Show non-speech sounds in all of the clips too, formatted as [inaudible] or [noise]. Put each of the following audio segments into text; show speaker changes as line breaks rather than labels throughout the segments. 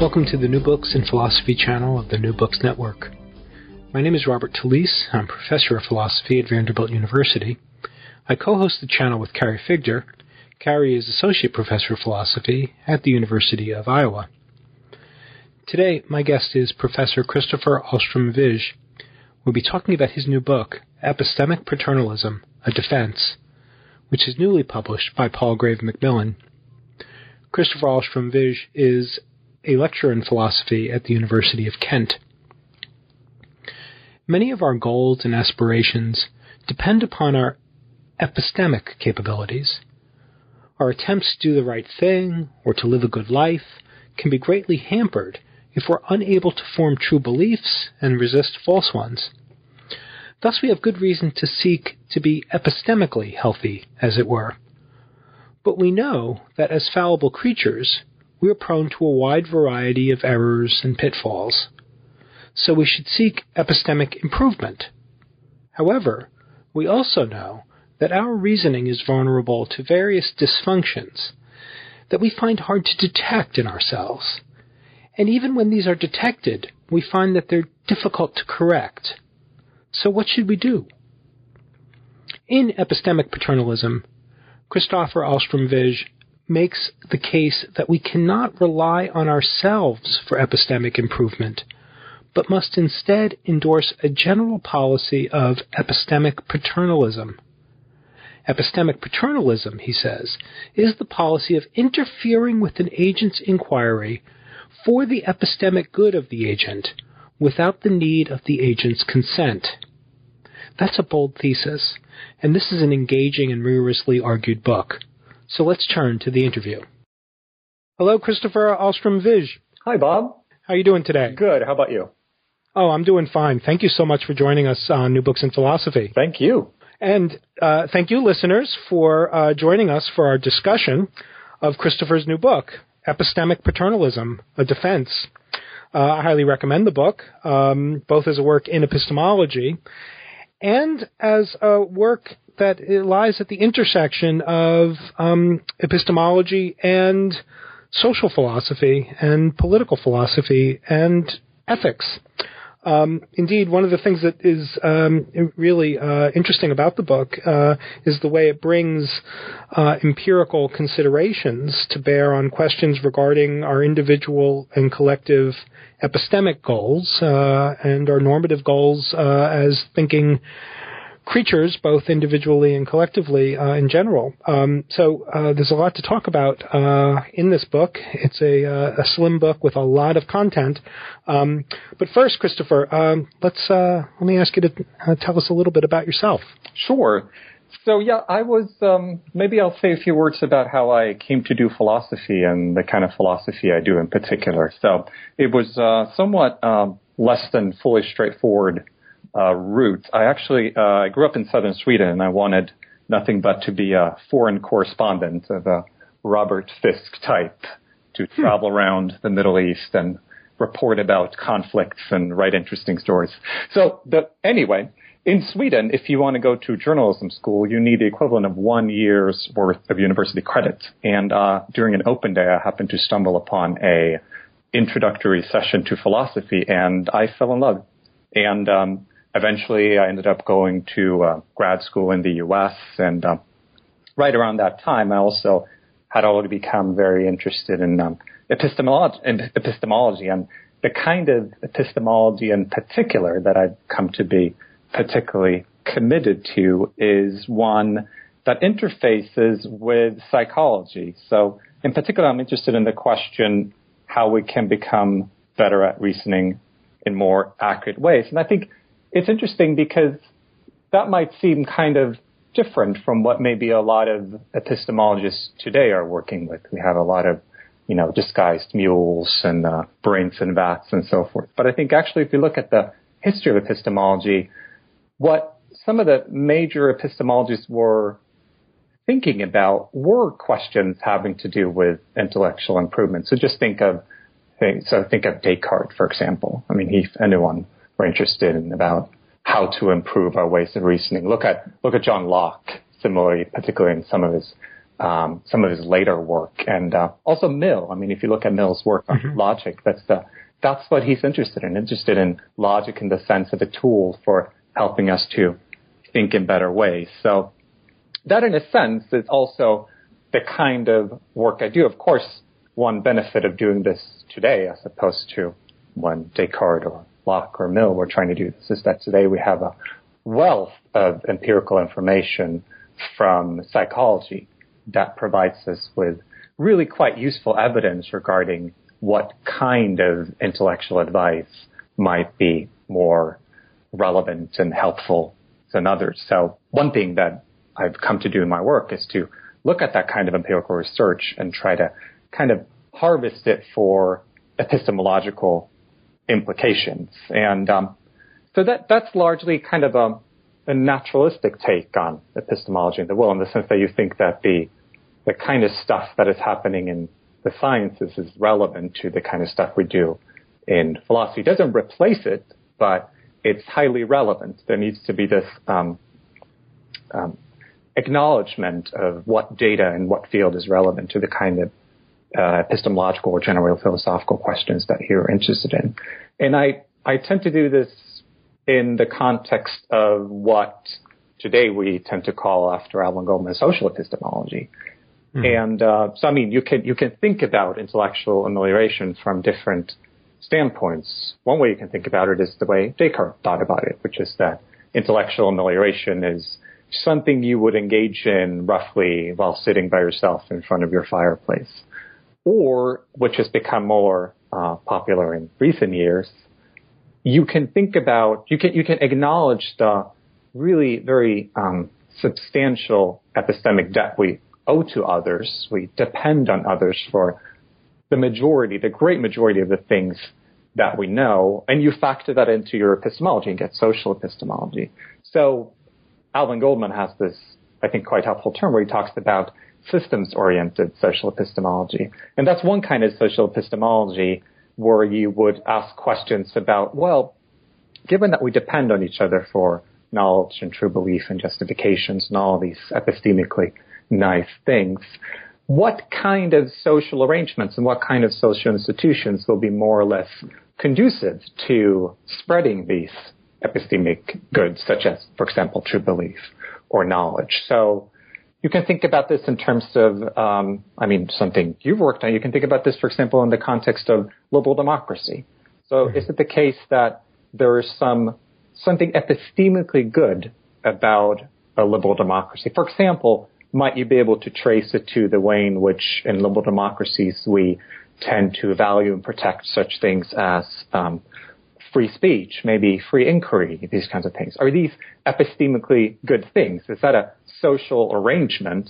Welcome to the New Books in Philosophy channel of the New Books Network. My name is Robert Talisse. I'm professor of philosophy at Vanderbilt University. I co-host the channel with Carrie Figdor. Carrie is associate professor of philosophy at the University of Iowa. Today, my guest is Professor Kristoffer Ahlstrom Vij. We'll be talking about his new book, Epistemic Paternalism, A Defense, which is newly published by Palgrave Macmillan. Kristoffer Ahlstrom Vij is a lecturer in philosophy at the University of Kent. Many of our goals and aspirations depend upon our epistemic capabilities. Our attempts to do the right thing or to live a good life can be greatly hampered if we're unable to form true beliefs and resist false ones. Thus, we have good reason to seek to be epistemically healthy, as it were. But we know that as fallible creatures, we are prone to a wide variety of errors and pitfalls. So we should seek epistemic improvement. However, we also know that our reasoning is vulnerable to various dysfunctions that we find hard to detect in ourselves. And even when these are detected, we find that they're difficult to correct. So what should we do? In Epistemic Paternalism, Kristoffer Ahlstrom Vij makes the case that we cannot rely on ourselves for epistemic improvement, but must instead endorse a general policy of epistemic paternalism. Epistemic paternalism, he says, is the policy of interfering with an agent's inquiry for the epistemic good of the agent without the need of the agent's consent. That's a bold thesis, and this is an engaging and rigorously argued book. So let's turn to the interview. Hello, Kristoffer Ahlstrom Vij.
Hi, Bob.
How are you doing today?
Good. How about you?
Oh, I'm doing fine. Thank you so much for joining us on New Books in Philosophy.
Thank you.
And uh, thank you, listeners, for uh, joining us for our discussion of Kristoffer's new book, Epistemic Paternalism, A Defense. Uh, I highly recommend the book, um, both as a work in epistemology and as a work that it lies at the intersection of um, epistemology and social philosophy and political philosophy and ethics. Um, indeed, one of the things that is um, really uh, interesting about the book uh, is the way it brings uh, empirical considerations to bear on questions regarding our individual and collective epistemic goals uh, and our normative goals uh, as thinking creatures, both individually and collectively uh, in general. Um, so uh, there's a lot to talk about uh, in this book. It's a, uh, a, slim book with a lot of content. Um, but first, Kristoffer, um, let's uh, let me ask you to uh, tell us a little bit about yourself.
Sure. So yeah, I was um, maybe I'll say a few words about how I came to do philosophy and the kind of philosophy I do in particular. So it was somewhat um, less than fully straightforward uh, roots. I actually uh, I grew up in southern Sweden, and I wanted nothing but to be a foreign correspondent of a Robert Fisk type to hmm. travel around the Middle East and report about conflicts and write interesting stories. So, the, anyway, in Sweden, if you want to go to journalism school, you need the equivalent of one year's worth of university credit. And uh, during an open day, I happened to stumble upon a introductory session to philosophy, and I fell in love. And um, eventually, I ended up going to uh, grad school in the U.S. And uh, right around that time, I also had already become very interested in um, epistemology, epistemology and the kind of epistemology in particular that I've come to be particularly committed to is one that interfaces with psychology. So, in particular, I'm interested in the question how we can become better at reasoning in more accurate ways. And I think it's interesting because that might seem kind of different from what maybe a lot of epistemologists today are working with. We have a lot of, you know, disguised mules and uh, brains and vats and so forth. But I think actually, if you look at the history of epistemology, what some of the major epistemologists were thinking about were questions having to do with intellectual improvement. So just think of so think of Descartes, for example. I mean, if anyone were interested in about how to improve our ways of reasoning, look at look at John Locke. Similarly, particularly in some of his um, some of his later work, and uh, also Mill. I mean, if you look at Mill's work on mm-hmm. logic, that's the that's what he's interested in. Interested in logic in the sense of a tool for helping us to think in better ways. So that, in a sense, is also the kind of work I do. Of course, one benefit of doing this today, as opposed to when Descartes or Locke or Mill we're trying to do this, is that today we have a wealth of empirical information from psychology that provides us with really quite useful evidence regarding what kind of intellectual advice might be more relevant and helpful than others. So one thing that I've come to do in my work is to look at that kind of empirical research and try to kind of harvest it for epistemological implications. And um, so that that's largely kind of a, a, naturalistic take on epistemology in the will, in the sense that you think that the the kind of stuff that is happening in the sciences is relevant to the kind of stuff we do in philosophy. It doesn't replace it, but it's highly relevant. There needs to be this um, um, acknowledgement of what data and what field is relevant to the kind of uh, epistemological or general philosophical questions that you're interested in. And I, I tend to do this in the context of what today we tend to call, after Alvin Goldman, social epistemology. Mm-hmm. And uh, so, I mean, you can you can think about intellectual amelioration from different standpoints. One way you can think about it is the way Descartes thought about it, which is that intellectual amelioration is something you would engage in roughly while sitting by yourself in front of your fireplace or which has become more uh, popular in recent years, you can think about you can you can acknowledge the really very um, substantial epistemic debt we owe to others. We depend on others for the majority, the great majority of the things that we know, and you factor that into your epistemology and get social epistemology. So Alvin Goldman has this, I think, quite helpful term where he talks about systems oriented social epistemology. And that's one kind of social epistemology where you would ask questions about, well, given that we depend on each other for knowledge and true belief and justifications and all these epistemically nice things, what kind of social arrangements and what kind of social institutions will be more or less conducive to spreading these epistemic goods, such as, for example, true belief or knowledge? So you can think about this in terms of, um, I mean, something you've worked on. You can think about this, for example, in the context of liberal democracy. So, mm-hmm. is it the case that there is some something epistemically good about a liberal democracy? For example, might you be able to trace it to the way in which, in liberal democracies, we tend to value and protect such things as um, free speech, maybe free inquiry, these kinds of things? Are these epistemically good things? Is that a social arrangement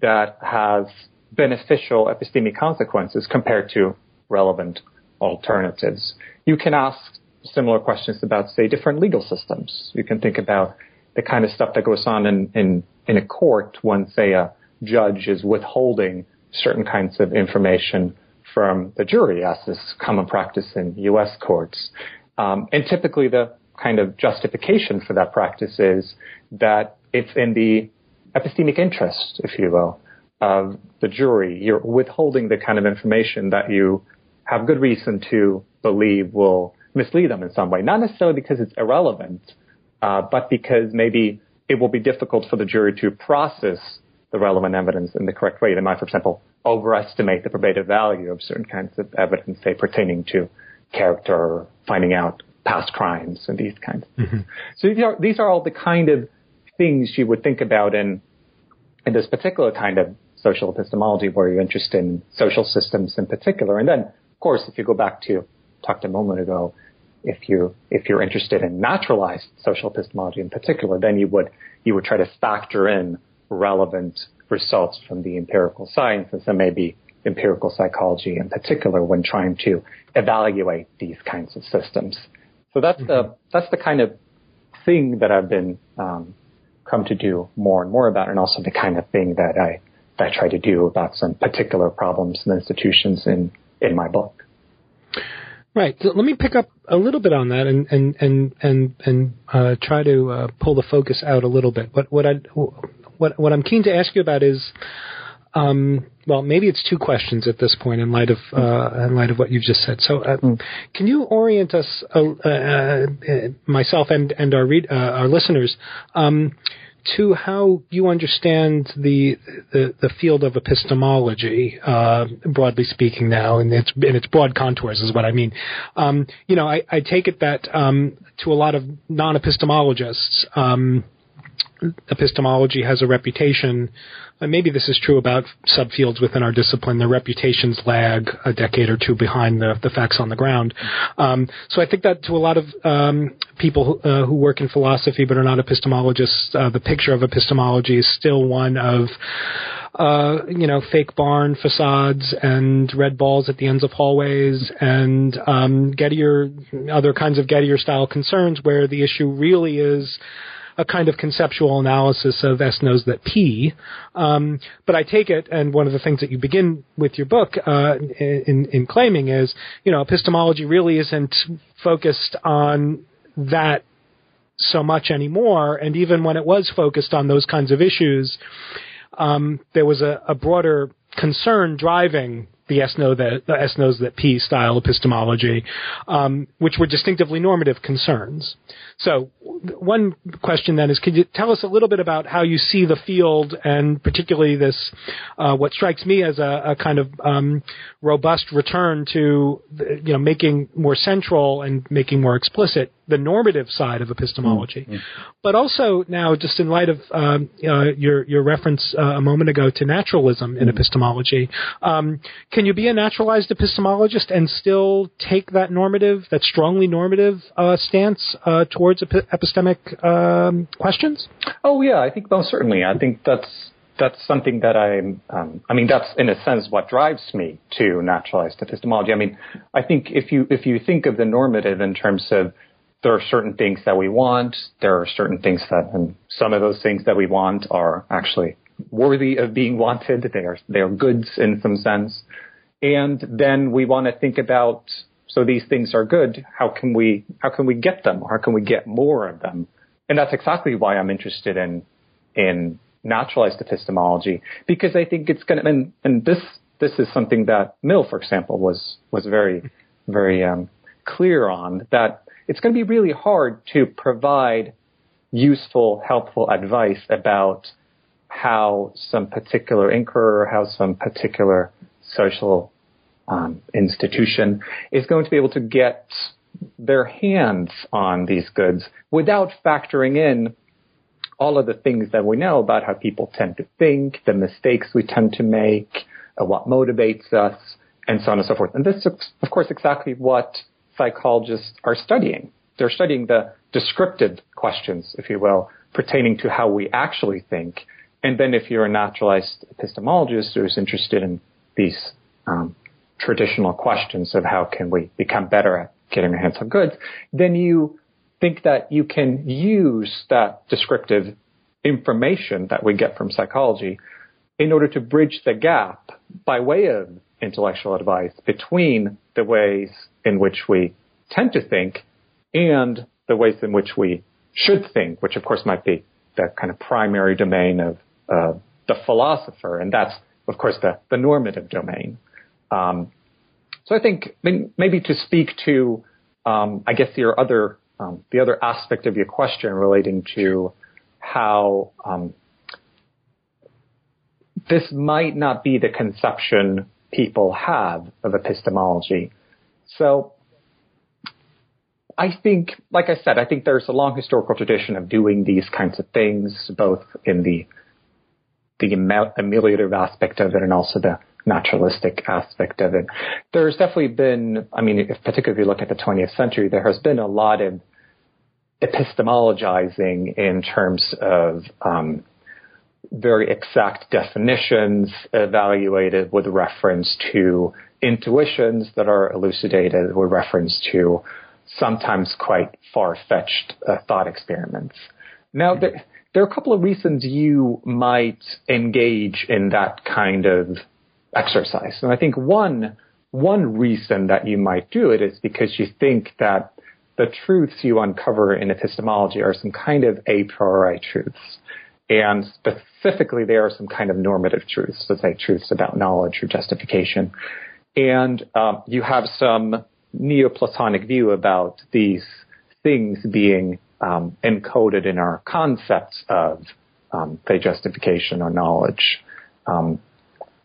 that has beneficial epistemic consequences compared to relevant alternatives? You can ask similar questions about, say, different legal systems. You can think about the kind of stuff that goes on in, in, in a court when, say, a judge is withholding certain kinds of information from the jury, as is common practice in U.S. courts. Um, and typically the kind of justification for that practice is that it's in the epistemic interest, if you will, of the jury. You're withholding the kind of information that you have good reason to believe will mislead them in some way. Not necessarily because it's irrelevant, uh, but because maybe it will be difficult for the jury to process the relevant evidence in the correct way. They might, for example, overestimate the probative value of certain kinds of evidence, say, pertaining to character, finding out past crimes, and these kinds. Mm-hmm. So these are, these are all the kind of things you would think about in in this particular kind of social epistemology where you're interested in social systems in particular. And then, of course, if you go back to talked a moment ago, if you if you're interested in naturalized social epistemology in particular, then you would you would try to factor in relevant results from the empirical sciences and maybe empirical psychology in particular when trying to evaluate these kinds of systems. So that's mm-hmm. the that's the kind of thing that I've been um, come to do more and more about, and also the kind of thing that I that I try to do about some particular problems and institutions in in my book.
Right. So let me pick up a little bit on that and and and and and uh, try to uh, pull the focus out a little bit. What what I what what I'm keen to ask you about is, um, well, maybe it's two questions at this point in light of uh, in light of what you've just said. So, uh, mm. can you orient us, uh, uh, myself and and our read, our listeners? Um, to how you understand the the, the field of epistemology, uh, broadly speaking, now in its in its broad contours is what I mean. Um, you know, I, I, take it that um, to a lot of non-epistemologists. Um, epistemology has a reputation, and maybe this is true about subfields within our discipline, their reputations lag a decade or two behind the, the facts on the ground. Um, so I think that to a lot of um, people uh, who work in philosophy but are not epistemologists, uh, the picture of epistemology is still one of uh, you know, fake barn facades and red balls at the ends of hallways and um, Gettier, other kinds of Gettier style concerns where the issue really is a kind of conceptual analysis of S knows that P. Um, but I take it, and one of the things that you begin with your book uh, in, in claiming is, you know, epistemology really isn't focused on that so much anymore. And even when it was focused on those kinds of issues, um, there was a, a broader concern driving the S know that the S knows that P style epistemology, um, which were distinctively normative concerns. So one question then is, could you tell us a little bit about how you see the field and particularly this, uh, what strikes me as a, a kind of um, robust return to, you know, making more central and making more explicit the normative side of epistemology, mm-hmm. but also now just in light of um, uh, your your reference uh, a moment ago to naturalism in mm-hmm. epistemology, um, can you be a naturalized epistemologist and still take that normative, that strongly normative uh, stance uh, towards ep- epistemic um, questions?
Oh yeah, I think most certainly. I think that's that's something that I'm. Um, I mean, that's in a sense what drives me to naturalized epistemology. I mean, I think if you if you think of the normative in terms of there are certain things that we want, there are certain things that, and some of those things that we want are actually worthy of being wanted. They are they are goods in some sense, and then we want to think about so these things are good. How can we how can we get them? How can we get more of them? And that's exactly why I'm interested in in naturalized epistemology because I think it's going to and, and this this is something that Mill, for example, was was very very um, clear on that it's going to be really hard to provide useful, helpful advice about how some particular inquirer, how some particular social um, institution is going to be able to get their hands on these goods without factoring in all of the things that we know about how people tend to think, the mistakes we tend to make, uh, what motivates us, and so on and so forth. And this is, of course, exactly what psychologists are studying. They're studying the descriptive questions, if you will, pertaining to how we actually think. And then if you're a naturalized epistemologist who's interested in these um, traditional questions of how can we become better at getting our hands on goods, then you think that you can use that descriptive information that we get from psychology in order to bridge the gap by way of intellectual advice between the ways in which we tend to think and the ways in which we should think, which of course might be the kind of primary domain of uh, the philosopher, and that's of course the, the normative domain. Um, so I think maybe to speak to, um, I guess your other um, the other aspect of your question relating to how um, this might not be the conception people have of epistemology. So I think, like I said, I think there's a long historical tradition of doing these kinds of things, both in the the ameliorative aspect of it and also the naturalistic aspect of it. There's definitely been, I mean, if, particularly if you look at the 20th century, there has been a lot of epistemologizing in terms of um, very exact definitions evaluated with reference to intuitions that are elucidated with reference to sometimes quite far-fetched uh, thought experiments. Now, there, there, are a couple of reasons you might engage in that kind of exercise. And I think one, one reason that you might do it is because you think that the truths you uncover in epistemology are some kind of a priori truths. And specifically, there are some kind of normative truths, let's say truths about knowledge or justification. And um, you have some Neoplatonic view about these things being um, encoded in our concepts of, um, say, justification or knowledge. Um,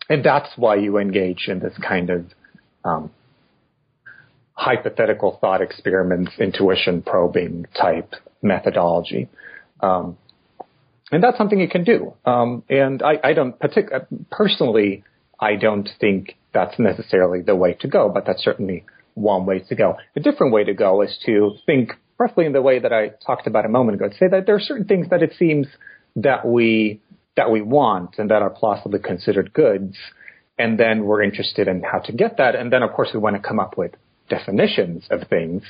and that's why you engage in this kind of um, hypothetical thought experiments, intuition probing type methodology. Um, and that's something you can do. Um, and I, I don't partic- personally, I don't think that's necessarily the way to go, but that's certainly one way to go. A different way to go is to think roughly in the way that I talked about a moment ago, to say that there are certain things that it seems that we that we want and that are plausibly considered goods, and then we're interested in how to get that, and then of course we want to come up with definitions of things.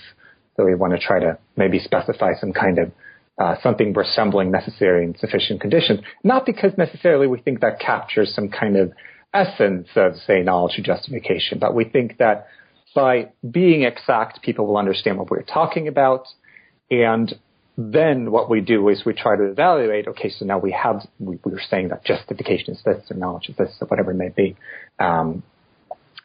So we want to try to maybe specify some kind of uh, something resembling necessary and sufficient conditions, not because necessarily we think that captures some kind of essence of, say, knowledge or justification, but we think that by being exact, people will understand what we're talking about. And then what we do is we try to evaluate, okay, so now we have, we, we were saying that justification is this or knowledge is this or whatever it may be. Um,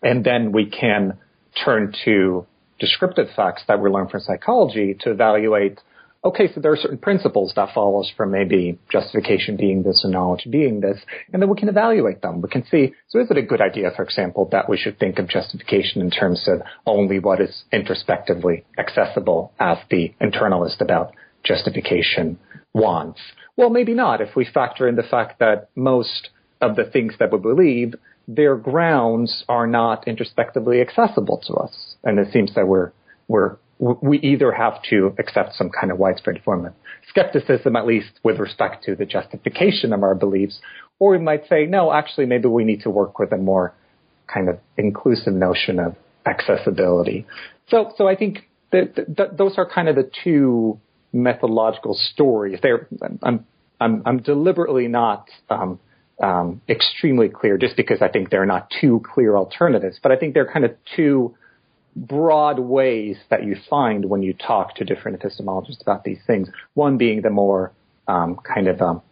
and then we can turn to descriptive facts that we learn from psychology to evaluate okay, so there are certain principles that follows from maybe justification being this and knowledge being this, and then we can evaluate them. We can see, so is it a good idea, for example, that we should think of justification in terms of only what is introspectively accessible as the internalist about justification wants? Well, maybe not if we factor in the fact that most of the things that we believe, their grounds are not introspectively accessible to us. And it seems that we're, we're we either have to accept some kind of widespread form of skepticism, at least with respect to the justification of our beliefs, or we might say, no, actually, maybe we need to work with a more kind of inclusive notion of accessibility. So, so I think that, that those are kind of the two methodological stories. They're, I'm, I'm, I'm deliberately not um, um, extremely clear just because I think they're not two clear alternatives, but I think they're kind of two broad ways that you find when you talk to different epistemologists about these things. One being the more um, kind of um,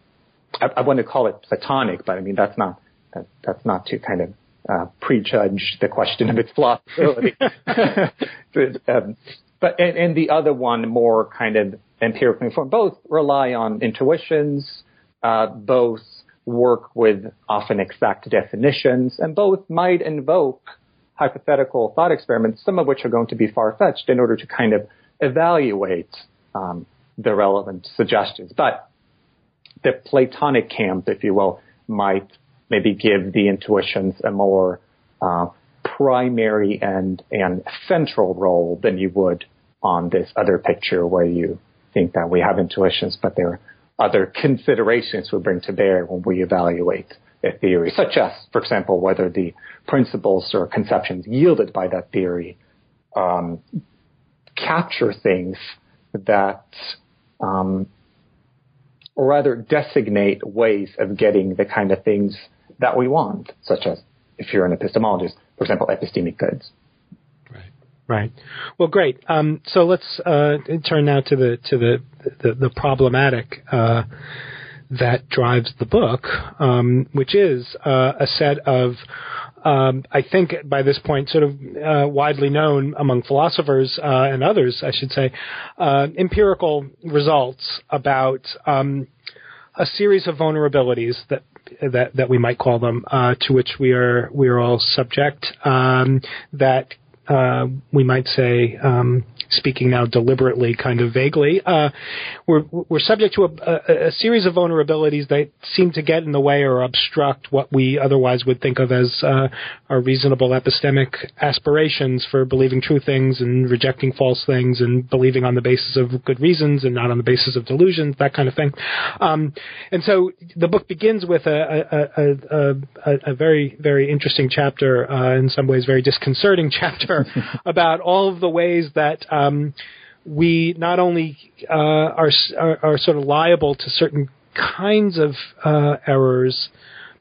I, I, want to call it platonic, but I mean that's not that, that's not to kind of uh, prejudge the question of its plausibility. [laughs] [laughs] um, but and, and, the other one more kind of empirically informed. Both rely on intuitions. Uh, both work with often exact definitions, and both might invoke hypothetical thought experiments, some of which are going to be far fetched in order to kind of evaluate um, the relevant suggestions. But the Platonic camp, if you will, might maybe give the intuitions a more uh, primary and and central role than you would on this other picture where you think that we have intuitions, but there are other considerations we bring to bear when we evaluate a theory, such as, for example, whether the principles or conceptions yielded by that theory um, capture things that, um, or rather designate ways of getting the kind of things that we want, such as, if you're an epistemologist, for example, epistemic goods.
Right. Right. Well, great. Um, so let's uh, turn now to the to the the, the problematic uh, that drives the book, um, which is uh, a set of, um, I think by this point, sort of uh, widely known among philosophers uh, and others, I should say, uh, empirical results about um, a series of vulnerabilities that that that we might call them, uh, to which we are we are all subject, um, that uh, we might say, um, speaking now deliberately, kind of vaguely, uh, we're we're subject to a, a, a, series of vulnerabilities that seem to get in the way or obstruct what we otherwise would think of as uh, our reasonable epistemic aspirations for believing true things and rejecting false things and believing on the basis of good reasons and not on the basis of delusions, that kind of thing. Um, and so the book begins with a, a, very very interesting chapter, uh, in some ways very disconcerting [laughs] chapter [laughs] about all of the ways that um, we not only uh, are, are, are sort of liable to certain kinds of uh, errors,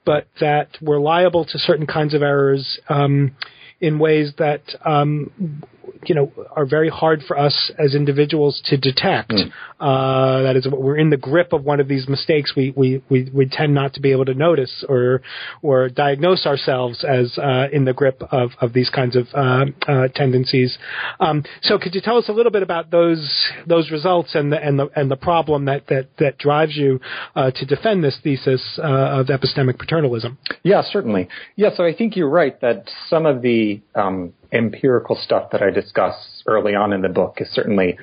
but that we're liable to certain kinds of errors um, in ways that um, you know are very hard for us as individuals to detect. Mm. Uh, that is, we're in the grip of one of these mistakes. We, we we we tend not to be able to notice or or diagnose ourselves as uh, in the grip of of these kinds of uh, uh tendencies. Um, so, could you tell us a little bit about those those results and the and the and the problem that that that drives you uh, to defend this thesis uh, of epistemic paternalism?
Yeah, certainly. Yeah, so I think you're right that some of the um, empirical stuff that I discuss early on in the book is certainly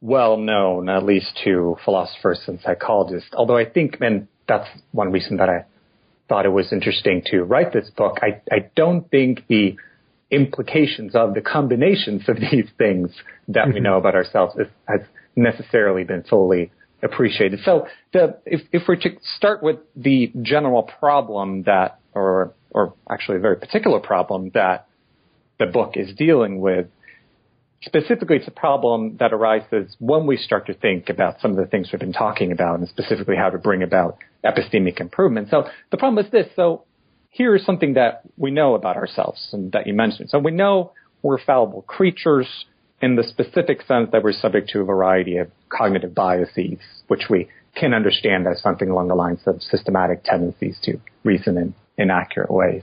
well known, at least to philosophers and psychologists. Although I think, and that's one reason that I thought it was interesting to write this book, I, I don't think the implications of the combinations of [laughs] these things that mm-hmm. we know about ourselves is, has necessarily been fully appreciated. So the, if, if we're to start with the general problem that, or, or actually a very particular problem that the book is dealing with. Specifically, it's a problem that arises when we start to think about some of the things we've been talking about and specifically how to bring about epistemic improvement. So the problem is this. So here is something that we know about ourselves and that you mentioned. So we know we're fallible creatures in the specific sense that we're subject to a variety of cognitive biases, which we can understand as something along the lines of systematic tendencies to reason in inaccurate ways.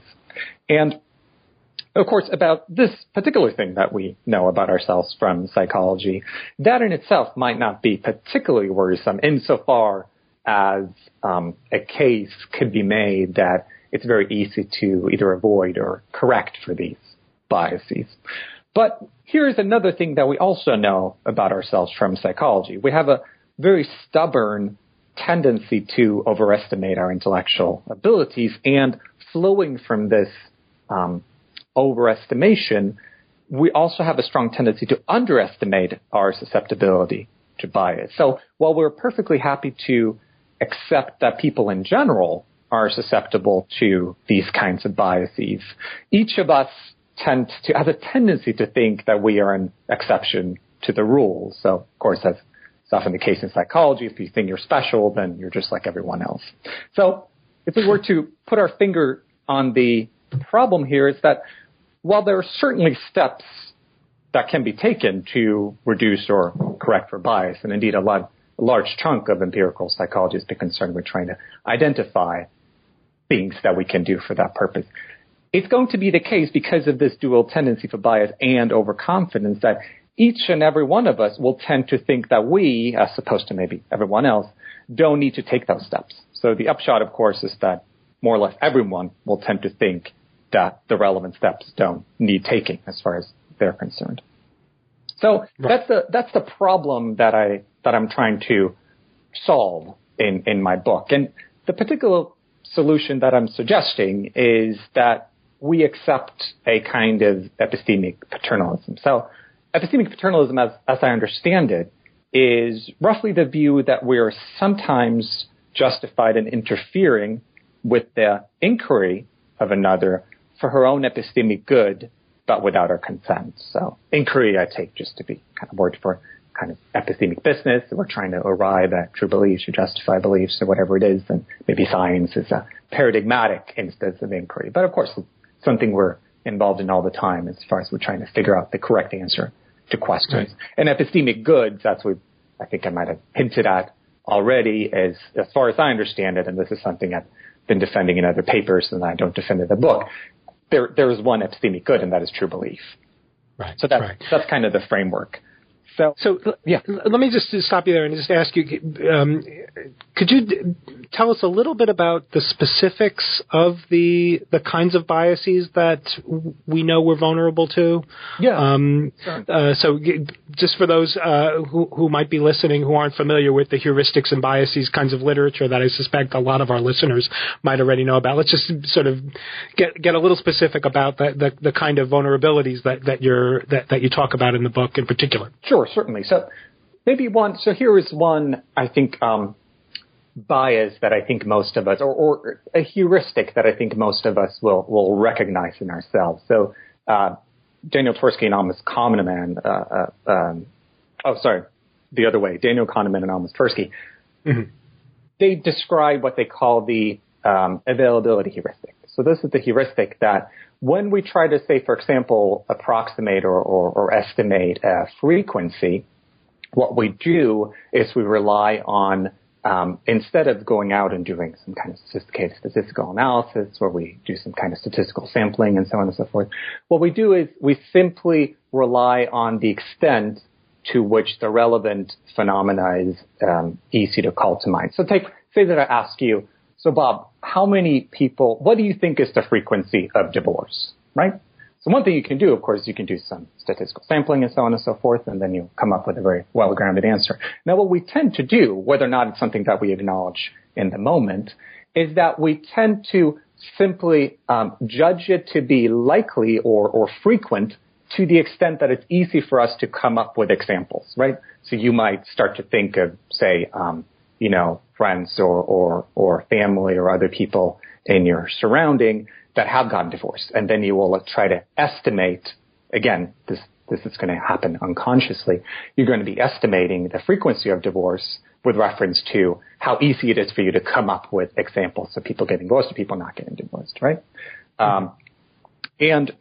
And of course, about this particular thing that we know about ourselves from psychology, that in itself might not be particularly worrisome insofar as um, a case could be made that it's very easy to either avoid or correct for these biases. But here's another thing that we also know about ourselves from psychology. We have a very stubborn tendency to overestimate our intellectual abilities, and flowing from this um, overestimation, we also have a strong tendency to underestimate our susceptibility to bias. So while we're perfectly happy to accept that people in general are susceptible to these kinds of biases, each of us tend to have a tendency to think that we are an exception to the rule. So of course that's often the case in psychology. If you think you're special, then you're just like everyone else. So if we were to put our finger on the problem here is that while there are certainly steps that can be taken to reduce or correct for bias, and indeed a, lot, a large chunk of empirical psychology has been concerned with trying to identify things that we can do for that purpose. It's going to be the case because of this dual tendency for bias and overconfidence that each and every one of us will tend to think that we, as opposed to maybe everyone else, don't need to take those steps. So the upshot, of course, is that more or less everyone will tend to think that the relevant steps don't need taking as far as they're concerned. So right. that's the that's the problem that I that I'm trying to solve in in my book. And the particular solution that I'm suggesting is that we accept a kind of epistemic paternalism. So epistemic paternalism, as, as I understand it, is roughly the view that we're sometimes justified in interfering with the inquiry of another for her own epistemic good, but without her consent. So inquiry I take just to be kind of word for kind of epistemic business. We're trying to arrive at true beliefs or justify beliefs or whatever it is. And maybe science is a paradigmatic instance of inquiry. But of course, something we're involved in all the time as far as we're trying to figure out the correct answer to questions. Right. And epistemic goods, that's what I think I might have hinted at already as, as far as I understand it, and this is something I've been defending in other papers and I don't defend in the book, there there is one epistemic good, and that is true belief.
Right.
So that's
right.
that's kind of the framework So,
so yeah, let me just stop you there and just ask you: um, Could you d- tell us a little bit about the specifics of the the kinds of biases that we know we're vulnerable to?
Yeah.
Um,
sure.
uh, so, g- just for those uh, who who might be listening who aren't familiar with the heuristics and biases kinds of literature that I suspect a lot of our listeners might already know about, let's just sort of get get a little specific about the the, the kind of vulnerabilities that that you're that, that you talk about in the book in particular.
Sure, certainly. So maybe one. So here is one. I think um, bias that I think most of us, or, or, a heuristic that I think most of us will will recognize in ourselves. So uh, Daniel Tversky and Amos Kahneman. Uh, uh, um, oh, sorry, the other way. Daniel Kahneman and Amos Tversky. Mm-hmm. They describe what they call the um, availability heuristic. So this is the heuristic that when we try to say, for example, approximate or, or, or estimate a frequency, what we do is we rely on um, instead of going out and doing some kind of sophisticated statistical analysis where we do some kind of statistical sampling and so on and so forth, what we do is we simply rely on the extent to which the relevant phenomena is um, easy to call to mind. So take, say that I ask you, so Bob, how many people, what do you think is the frequency of divorce, right? So one thing you can do, of course, you can do some statistical sampling and so on and so forth, and then you come up with a very well-grounded answer. Now, what we tend to do, whether or not it's something that we acknowledge in the moment, is that we tend to simply um, judge it to be likely or, or frequent to the extent that it's easy for us to come up with examples, right? So you might start to think of, say, um, you know, friends or, or, or family or other people in your surrounding that have gotten divorced. And then you will try to estimate, again, this, this is going to happen unconsciously. You're going to be estimating the frequency of divorce with reference to how easy it is for you to come up with examples of people getting divorced or people not getting divorced, right? Um, and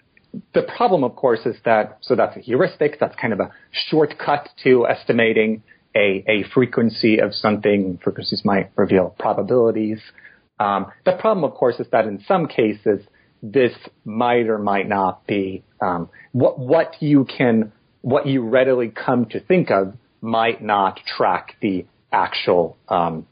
the problem, of course, is that, so that's a heuristic. That's kind of a shortcut to estimating a, a frequency of something. Frequencies might reveal probabilities. Um, the problem, of course, is that in some cases, this might or might not be um, what what you can what you readily come to think of might not track the actual um,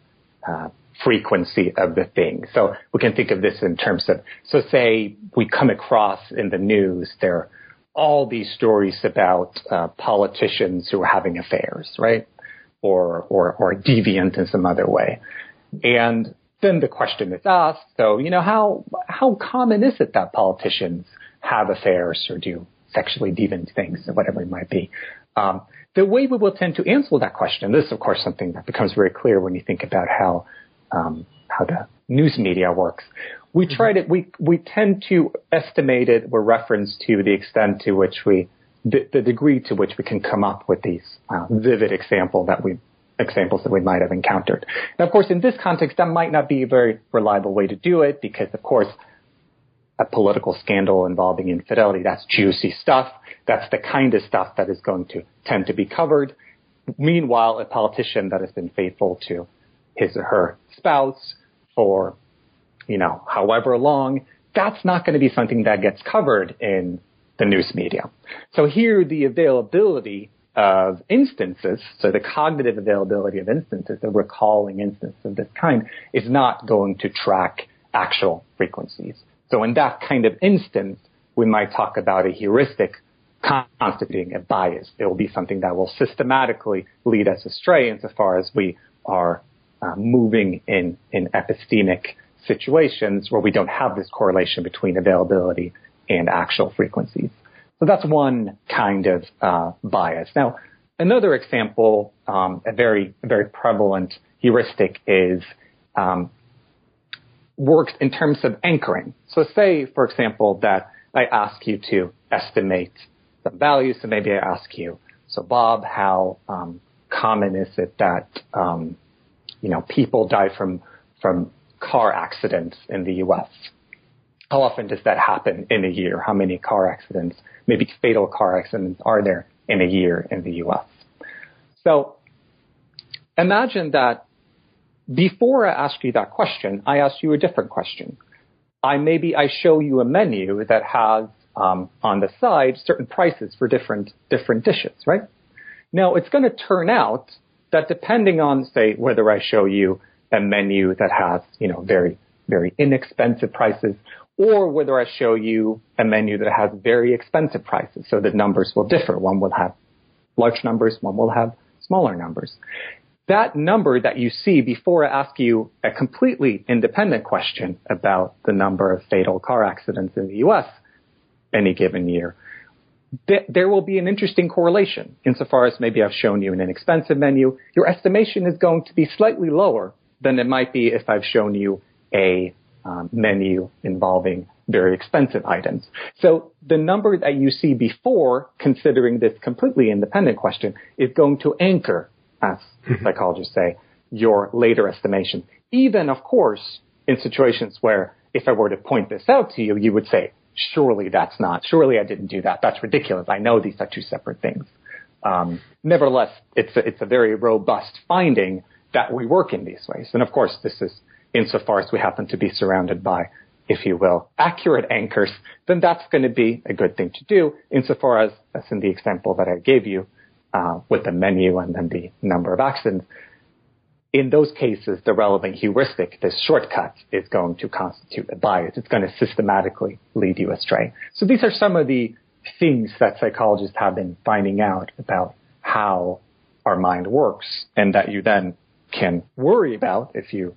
uh, frequency of the thing. So we can think of this in terms of so say we come across in the news there are all these stories about uh, politicians who are having affairs, right? Or, or, or deviant in some other way. And then the question is asked, so, you know, how, how common is it that politicians have affairs or do sexually deviant things or whatever it might be? Um, the way we will tend to answer that question, this is of course something that becomes very clear when you think about how, um, how the news media works. We try to, we, we tend to estimate it with reference to the extent to which we the, the degree to which we can come up with these uh, vivid example that we examples that we might have encountered. Now, of course, in this context, that might not be a very reliable way to do it because, of course, a political scandal involving infidelity, that's juicy stuff. That's the kind of stuff that is going to tend to be covered. Meanwhile, a politician that has been faithful to his or her spouse for, you know, however long, that's not going to be something that gets covered in the news media. So here the availability of instances, so the cognitive availability of instances, the recalling instances of this kind, is not going to track actual frequencies. So in that kind of instance, we might talk about a heuristic constituting a bias. It will be something that will systematically lead us astray insofar as we are uh, moving in, in epistemic situations where we don't have this correlation between availability and actual frequencies. So that's one kind of uh, bias. Now, another example, um, a very very prevalent heuristic is um, works in terms of anchoring. So, say for example that I ask you to estimate some values. So maybe I ask you, so Bob, how um, common is it that um, you know people die from from car accidents in the U.S. How often does that happen in a year? How many car accidents, maybe fatal car accidents, are there in a year in the US? So imagine that before I ask you that question, I ask you a different question. I maybe I show you a menu that has um, on the side certain prices for different different dishes, right? Now, it's going to turn out that depending on, say, whether I show you a menu that has, you know, very, very inexpensive prices or whether I show you a menu that has very expensive prices. So the numbers will differ. One will have large numbers, one will have smaller numbers. That number that you see before I ask you a completely independent question about the number of fatal car accidents in the US any given year, th- there will be an interesting correlation insofar as maybe I've shown you an inexpensive menu. Your estimation is going to be slightly lower than it might be if I've shown you a um, menu involving very expensive items. So the number that you see before considering this completely independent question is going to anchor, as mm-hmm. psychologists say, your later estimation. Even, of course, in situations where if I were to point this out to you, you would say, surely that's not, surely I didn't do that. That's ridiculous. I know these are two separate things. Um, nevertheless, it's a, it's a very robust finding that we work in these ways. And of course, this is insofar as we happen to be surrounded by, if you will, accurate anchors, then that's going to be a good thing to do insofar as, as in the example that I gave you, uh, with the menu and then the number of accidents. In those cases, the relevant heuristic, this shortcut, is going to constitute a bias. It's going to systematically lead you astray. So these are some of the things that psychologists have been finding out about how our mind works and that you then can worry about if you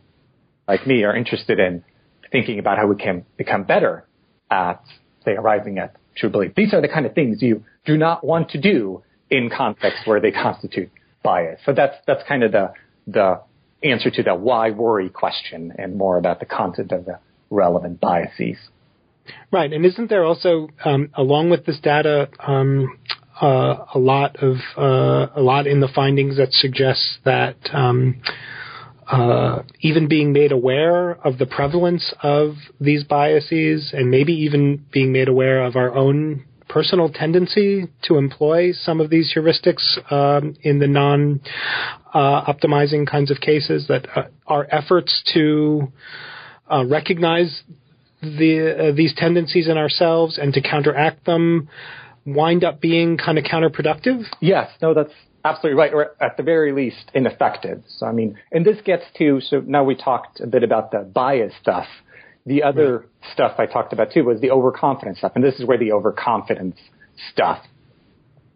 like me are interested in thinking about how we can become better at, say, arriving at true belief. These are the kind of things you do not want to do in contexts where they constitute bias. So that's, that's kind of the, the answer to the why worry question and more about the content of the relevant biases.
Right. And isn't there also, um, along with this data, um, uh, a lot of uh, a lot in the findings that suggests that um, uh, even being made aware of the prevalence of these biases and maybe even being made aware of our own personal tendency to employ some of these heuristics um, in the non uh, optimizing kinds of cases that uh, our efforts to uh, recognize the, uh, these tendencies in ourselves and to counteract them wind up being kind of counterproductive?
Yes, no, that's absolutely right, or at the very least, ineffective. So, I mean, and this gets to, so now we talked a bit about the bias stuff. The other right. stuff I talked about too was the overconfidence stuff. And this is where the overconfidence stuff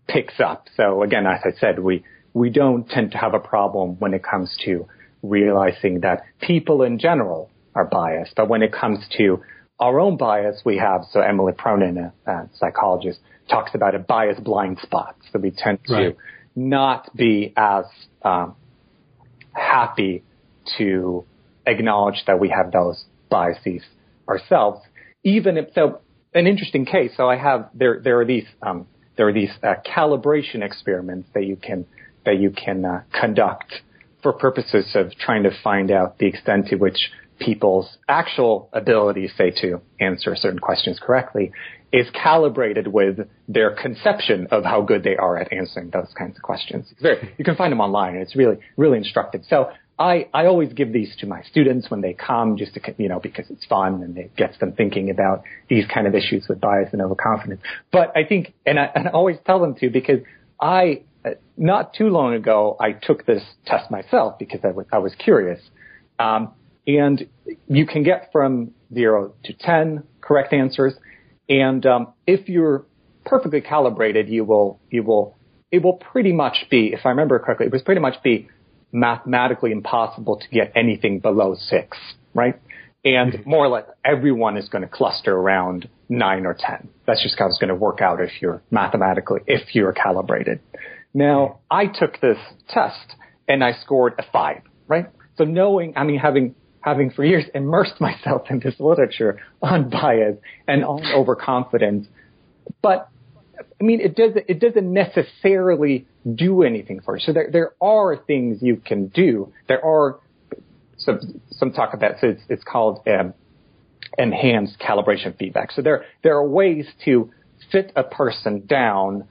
picks up. So again, as I said, we, we don't tend to have a problem when it comes to realizing that people in general are biased. But when it comes to our own bias, we have, so Emily Pronin, a, a psychologist, talks about a bias blind spot. So we tend to right not be as um, happy to acknowledge that we have those biases ourselves, even if so. An interesting case. So I have there. There are these. Um, there are these uh, calibration experiments that you can that you can uh, conduct for purposes of trying to find out the extent to which people's actual ability, say, to answer certain questions correctly is calibrated with their conception of how good they are at answering those kinds of questions. Very, you can find them online. And It's really, really instructive. So I, I always give these to my students when they come just to, you know, because it's fun and it gets them thinking about these kind of issues with bias and overconfidence. But I think, and I, and I always tell them to because I, not too long ago, I took this test myself because I was, I was curious. Um, and you can get from zero to 10 correct answers. And um, if you're perfectly calibrated, you will you will it will pretty much be, if I remember correctly, it was pretty much be mathematically impossible to get anything below six, right? And mm-hmm. more or less everyone is going to cluster around nine or ten. That's just how it's going to work out if you're mathematically, if you're calibrated. Now, I took this test and I scored a five, right? So knowing, I mean, having having for years immersed [laughs] myself in this literature on bias and on overconfidence. But I mean, it doesn't it doesn't necessarily do anything for you. So there there are things you can do. There are some some talk about so it's, it's called um, enhanced calibration feedback. So there there are ways to sit a person down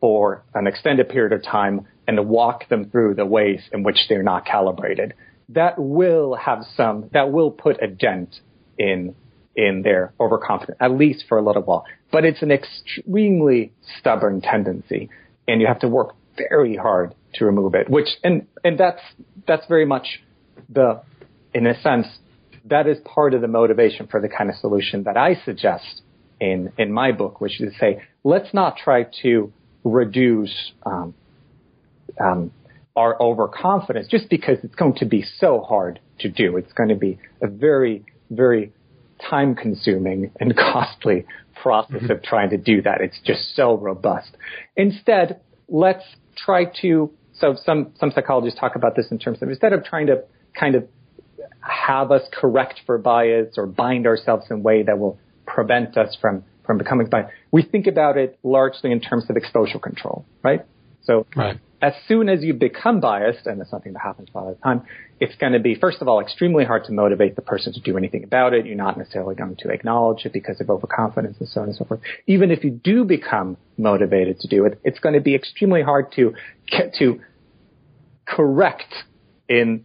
for an extended period of time and to walk them through the ways in which they're not calibrated that will have some, that will put a dent in, in their overconfidence, at least for a little while. But it's an extremely stubborn tendency and you have to work very hard to remove it. Which and and that's that's very much the in a sense that is part of the motivation for the kind of solution that I suggest in in my book, which is to say let's not try to reduce um, um, our overconfidence just because it's going to be so hard to do. It's going to be a very very time consuming and [laughs] costly process mm-hmm. of trying to do that. It's just so robust. Instead, let's try to, so some, some psychologists talk about this in terms of instead of trying to kind of have us correct for bias or bind ourselves in a way that will prevent us from, from becoming biased, we think about it largely in terms of exposure control, right? So right as soon as you become biased, and it's something that happens a lot of the time, it's going to be, first of all, extremely hard to motivate the person to do anything about it. You're not necessarily going to acknowledge it because of overconfidence and so on and so forth. Even if you do become motivated to do it, it's going to be extremely hard to get to correct in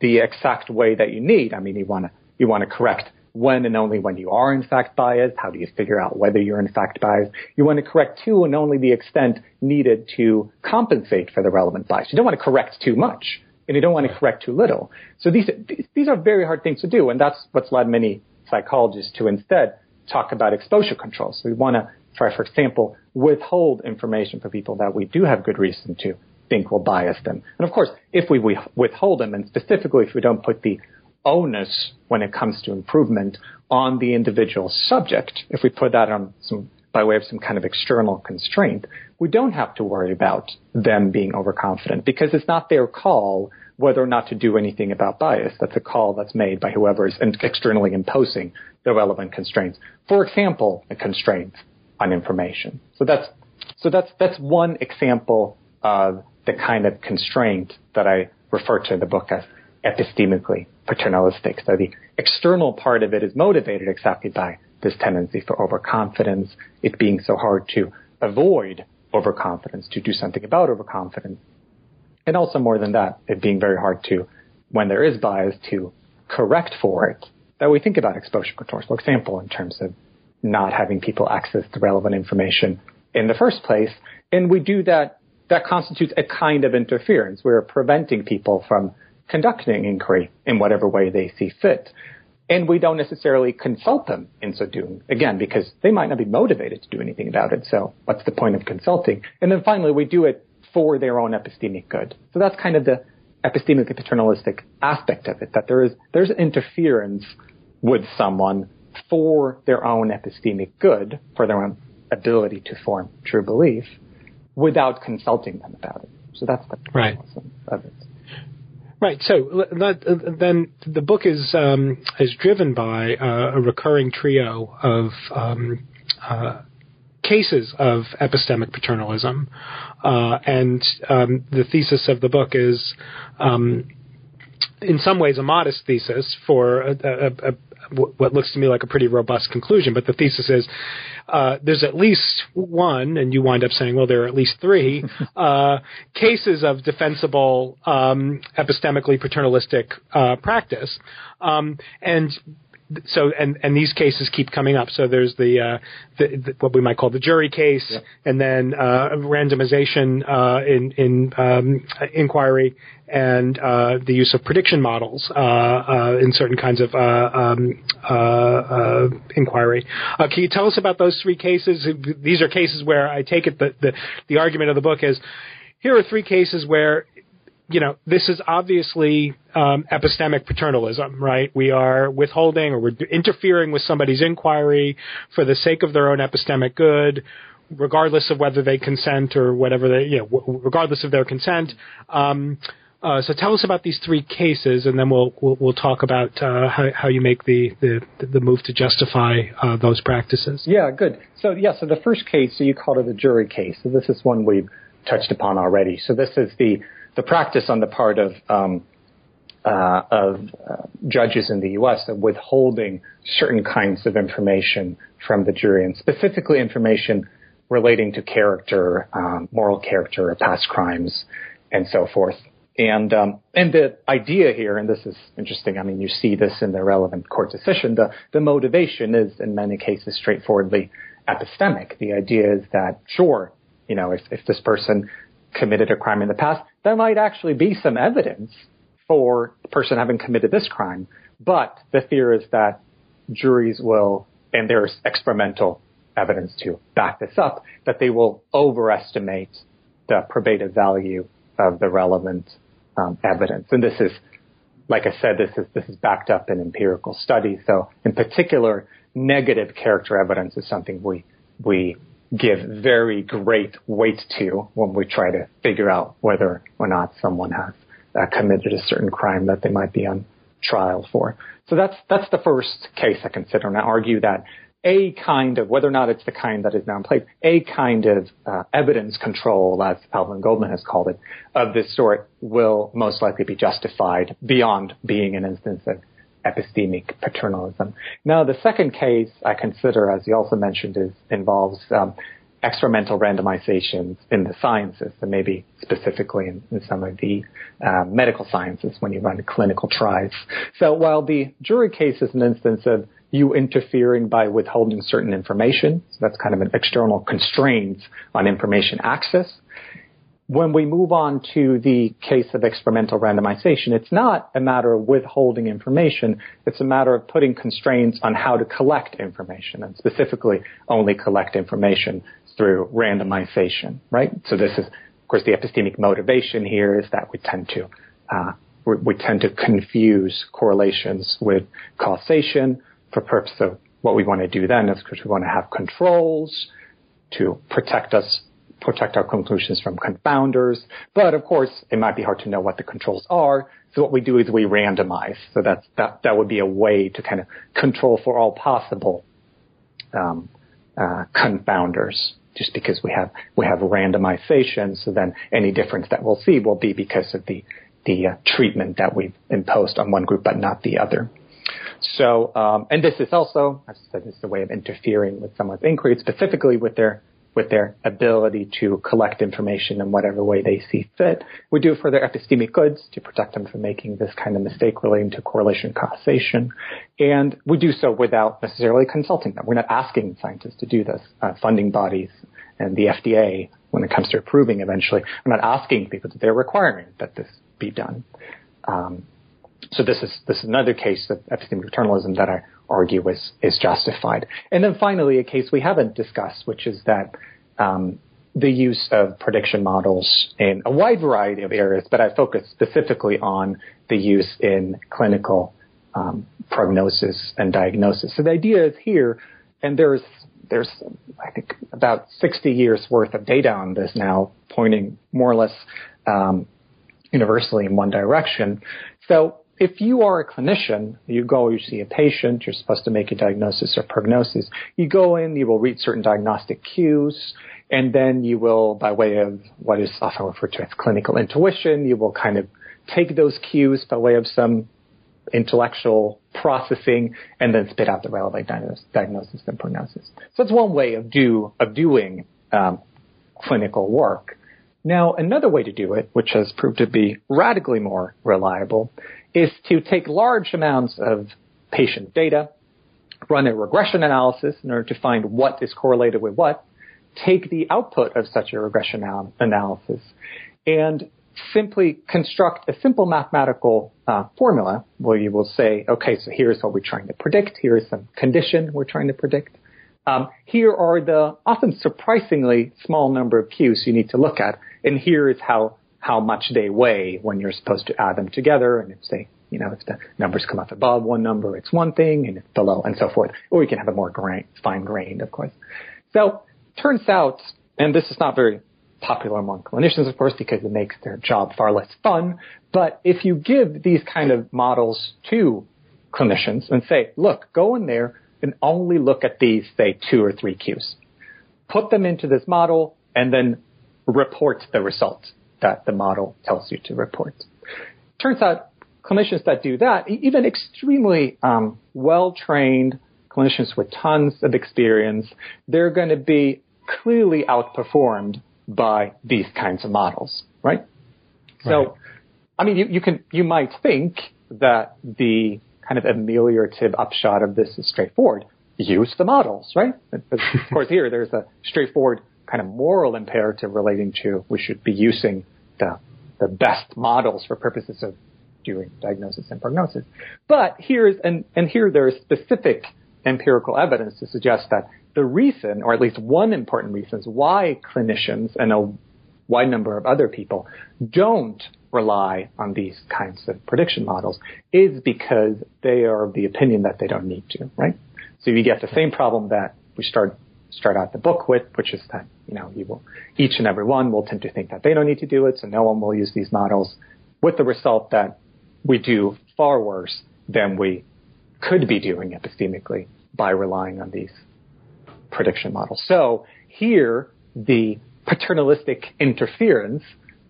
the exact way that you need. I mean, you want to, you want to correct when and only when you are in fact biased. How do you figure out whether you're in fact biased? You want to correct to and only the extent needed to compensate for the relevant bias. You don't want to correct too much and you don't want to correct too little. So these, these are very hard things to do. And that's what's led many psychologists to instead talk about exposure control. So we want to try, for example, withhold information for people that we do have good reason to think will bias them. And of course, if we withhold them, and specifically if we don't put the onus when it comes to improvement on the individual subject, if we put that on some by way of some kind of external constraint, we don't have to worry about them being overconfident because it's not their call whether or not to do anything about bias. That's a call that's made by whoever is externally imposing the relevant constraints. For example, a constraint on information. So that's so that's that's one example of the kind of constraint that I refer to in the book as epistemically paternalistic. So the external part of it is motivated exactly by this tendency for overconfidence, it being so hard to avoid overconfidence, to do something about overconfidence. And also more than that, it being very hard to, when there is bias, to correct for it. That we think about exposure controls, for example, in terms of not having people access the relevant information in the first place. And we do that, that constitutes a kind of interference. We're preventing people from conducting inquiry in whatever way they see fit. And we don't necessarily consult them in so doing, again, because they might not be motivated to do anything about it. So what's the point of consulting? And then finally, we do it for their own epistemic good. So that's kind of the epistemically paternalistic aspect of it, that there is, there's interference with someone for their own epistemic good, for their own ability to form true belief, without consulting them about it. So that's the
right. of it. Right. So that, then the book is um, is driven by uh, a recurring trio of um, uh, cases of epistemic paternalism, uh, and um, the thesis of the book is. Um, in some ways, a modest thesis for a, a, a, what looks to me like a pretty robust conclusion. But the thesis is uh, there's at least one, and you wind up saying, well, there are at least three [laughs] uh, cases of defensible um, epistemically paternalistic uh, practice, um, and so and and these cases keep coming up. So there's the, uh, the, the what we might call the jury case, yeah. and then uh, randomization uh, in in um, inquiry, and uh, the use of prediction models uh, uh, in certain kinds of um, inquiry. can you tell us about those three cases? These are cases where I take it that the the argument of the book is here are three cases where you know, this is obviously um, epistemic paternalism, right? We are withholding or we're interfering with somebody's inquiry for the sake of their own epistemic good, regardless of whether they consent or whatever they, you know, regardless of their consent. Um, uh, so tell us about these three cases, and then we'll we'll, we'll talk about uh, how, how you make the, the, the move to justify uh, those practices.
Yeah, good. So yeah, so the first case, so you called it a jury case. So this is one we've touched upon already. So this is the the practice on the part of um, uh, of uh, judges in the U.S. of withholding certain kinds of information from the jury, and specifically information relating to character, um, moral character, past crimes, and so forth. And um, and the idea here, and this is interesting. I mean, you see this in the relevant court decision. The the motivation is in many cases straightforwardly epistemic. The idea is that sure, you know, if if this person committed a crime in the past, there might actually be some evidence for the person having committed this crime. But the fear is that juries will, and there's experimental evidence to back this up, that they will overestimate the probative value of the relevant um, evidence. And this is, like I said, this is this is backed up in empirical studies. So, in particular, negative character evidence is something we we give very great weight to when we try to figure out whether or not someone has uh, committed a certain crime that they might be on trial for. So that's that's the first case I consider, and I argue that a kind of whether or not it's the kind that is now in place, a kind of uh, evidence control, as Alvin Goldman has called it, of this sort will most likely be justified beyond being an instance of epistemic paternalism. Now, the second case I consider, as you also mentioned, is involves um, experimental randomizations in the sciences, and maybe specifically in, in some of the uh, medical sciences when you run clinical trials. So while the jury case is an instance of you interfering by withholding certain information, so that's kind of an external constraint on information access, when we move on to the case of experimental randomization, it's not a matter of withholding information. It's a matter of putting constraints on how to collect information and specifically only collect information through randomization, right? So this is, of course, the epistemic motivation here is that we tend to, uh, we, we tend to confuse correlations with causation for purpose of what we want to do then is because we want to have controls to protect us protect our conclusions from confounders. But of course, it might be hard to know what the controls are. So what we do is we randomize. So that's, that, that would be a way to kind of control for all possible, um, uh, confounders just because we have, we have randomization. So then any difference that we'll see will be because of the, the uh, treatment that we've imposed on one group, but not the other. So, um, and this is also, as I said, this is a way of interfering with someone's inquiry, specifically with their with their ability to collect information in whatever way they see fit. We do it for their epistemic goods to protect them from making this kind of mistake relating to correlation causation. And we do so without necessarily consulting them. We're not asking scientists to do this. Uh, funding bodies and the FDA, when it comes to approving eventually, we're not asking people that they're requiring that this be done. Um, so this is this is another case of epistemic paternalism that I argue is is justified. And then finally, a case we haven't discussed, which is that um, the use of prediction models in a wide variety of areas, but I focus specifically on the use in clinical um, prognosis and diagnosis. So the idea is here, and there's there's I think about 60 years worth of data on this now, pointing more or less um, universally in one direction. So if you are a clinician, you go, you see a patient, you're supposed to make a diagnosis or prognosis. You go in, you will read certain diagnostic cues, and then you will, by way of what is often referred to as clinical intuition, you will kind of take those cues by way of some intellectual processing and then spit out the relevant diagnosis and prognosis. So that's one way of do of doing um, clinical work. Now, another way to do it, which has proved to be radically more reliable, is to take large amounts of patient data, run a regression analysis in order to find what is correlated with what, take the output of such a regression analysis, and simply construct a simple mathematical uh, formula where you will say, okay, so here's what we're trying to predict. Here is some condition we're trying to predict. Um, here are the often surprisingly small number of cues you need to look at, and here is how how much they weigh when you're supposed to add them together. And if you know, if the numbers come up above one number, it's one thing, and below, and so forth. Or you can have a more grain, fine grained, of course. So turns out, and this is not very popular among clinicians, of course, because it makes their job far less fun. But if you give these kind of models to clinicians and say, look, go in there and only look at these, say, two or three cues. Put them into this model and then report the results that the model tells you to report. Turns out clinicians that do that, even extremely um, well-trained clinicians with tons of experience, they're going to be clearly outperformed by these kinds of models, right? right. So, I mean, you, you can, you might think that the kind of ameliorative upshot of this is straightforward. Use the models, right? of course, here there's a straightforward kind of moral imperative relating to we should be using the the best models for purposes of doing diagnosis and prognosis. But here's and and here there is specific empirical evidence to suggest that the reason, or at least one important reason, why clinicians and a wide number of other people don't rely on these kinds of prediction models is because they are of the opinion that they don't need to, right? So you get the same problem that we start start out the book with, which is that you know you will each and every one will tend to think that they don't need to do it, so no one will use these models, with the result that we do far worse than we could be doing epistemically by relying on these prediction models. So here the paternalistic interference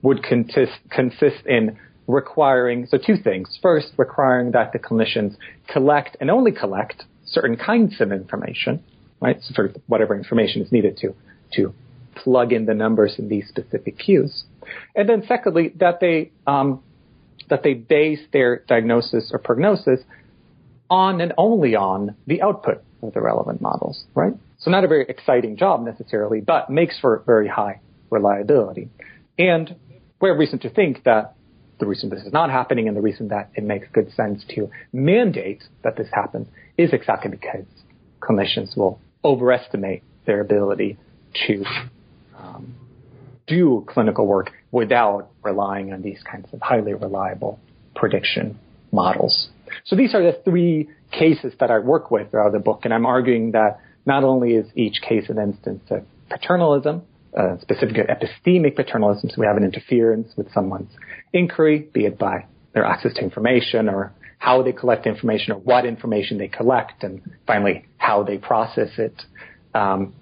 would consist, consist in requiring, so two things. First, requiring that the clinicians collect and only collect certain kinds of information, right? So for whatever information is needed to, to plug in the numbers in these specific cues. And then secondly, that they, um, that they base their diagnosis or prognosis on and only on the output of the relevant models, right? So not a very exciting job necessarily, but makes for very high reliability. And we have reason to think that the reason this is not happening and the reason that it makes good sense to mandate that this happens is exactly because clinicians will overestimate their ability to um, do clinical work without relying on these kinds of highly reliable prediction models. So these are the three cases that I work with throughout the book, and I'm arguing that not only is each case an instance of paternalism, uh, specifically epistemic paternalism, so we have an interference with someone's inquiry, be it by their access to information or how they collect information or what information they collect, and finally how they process it. Um,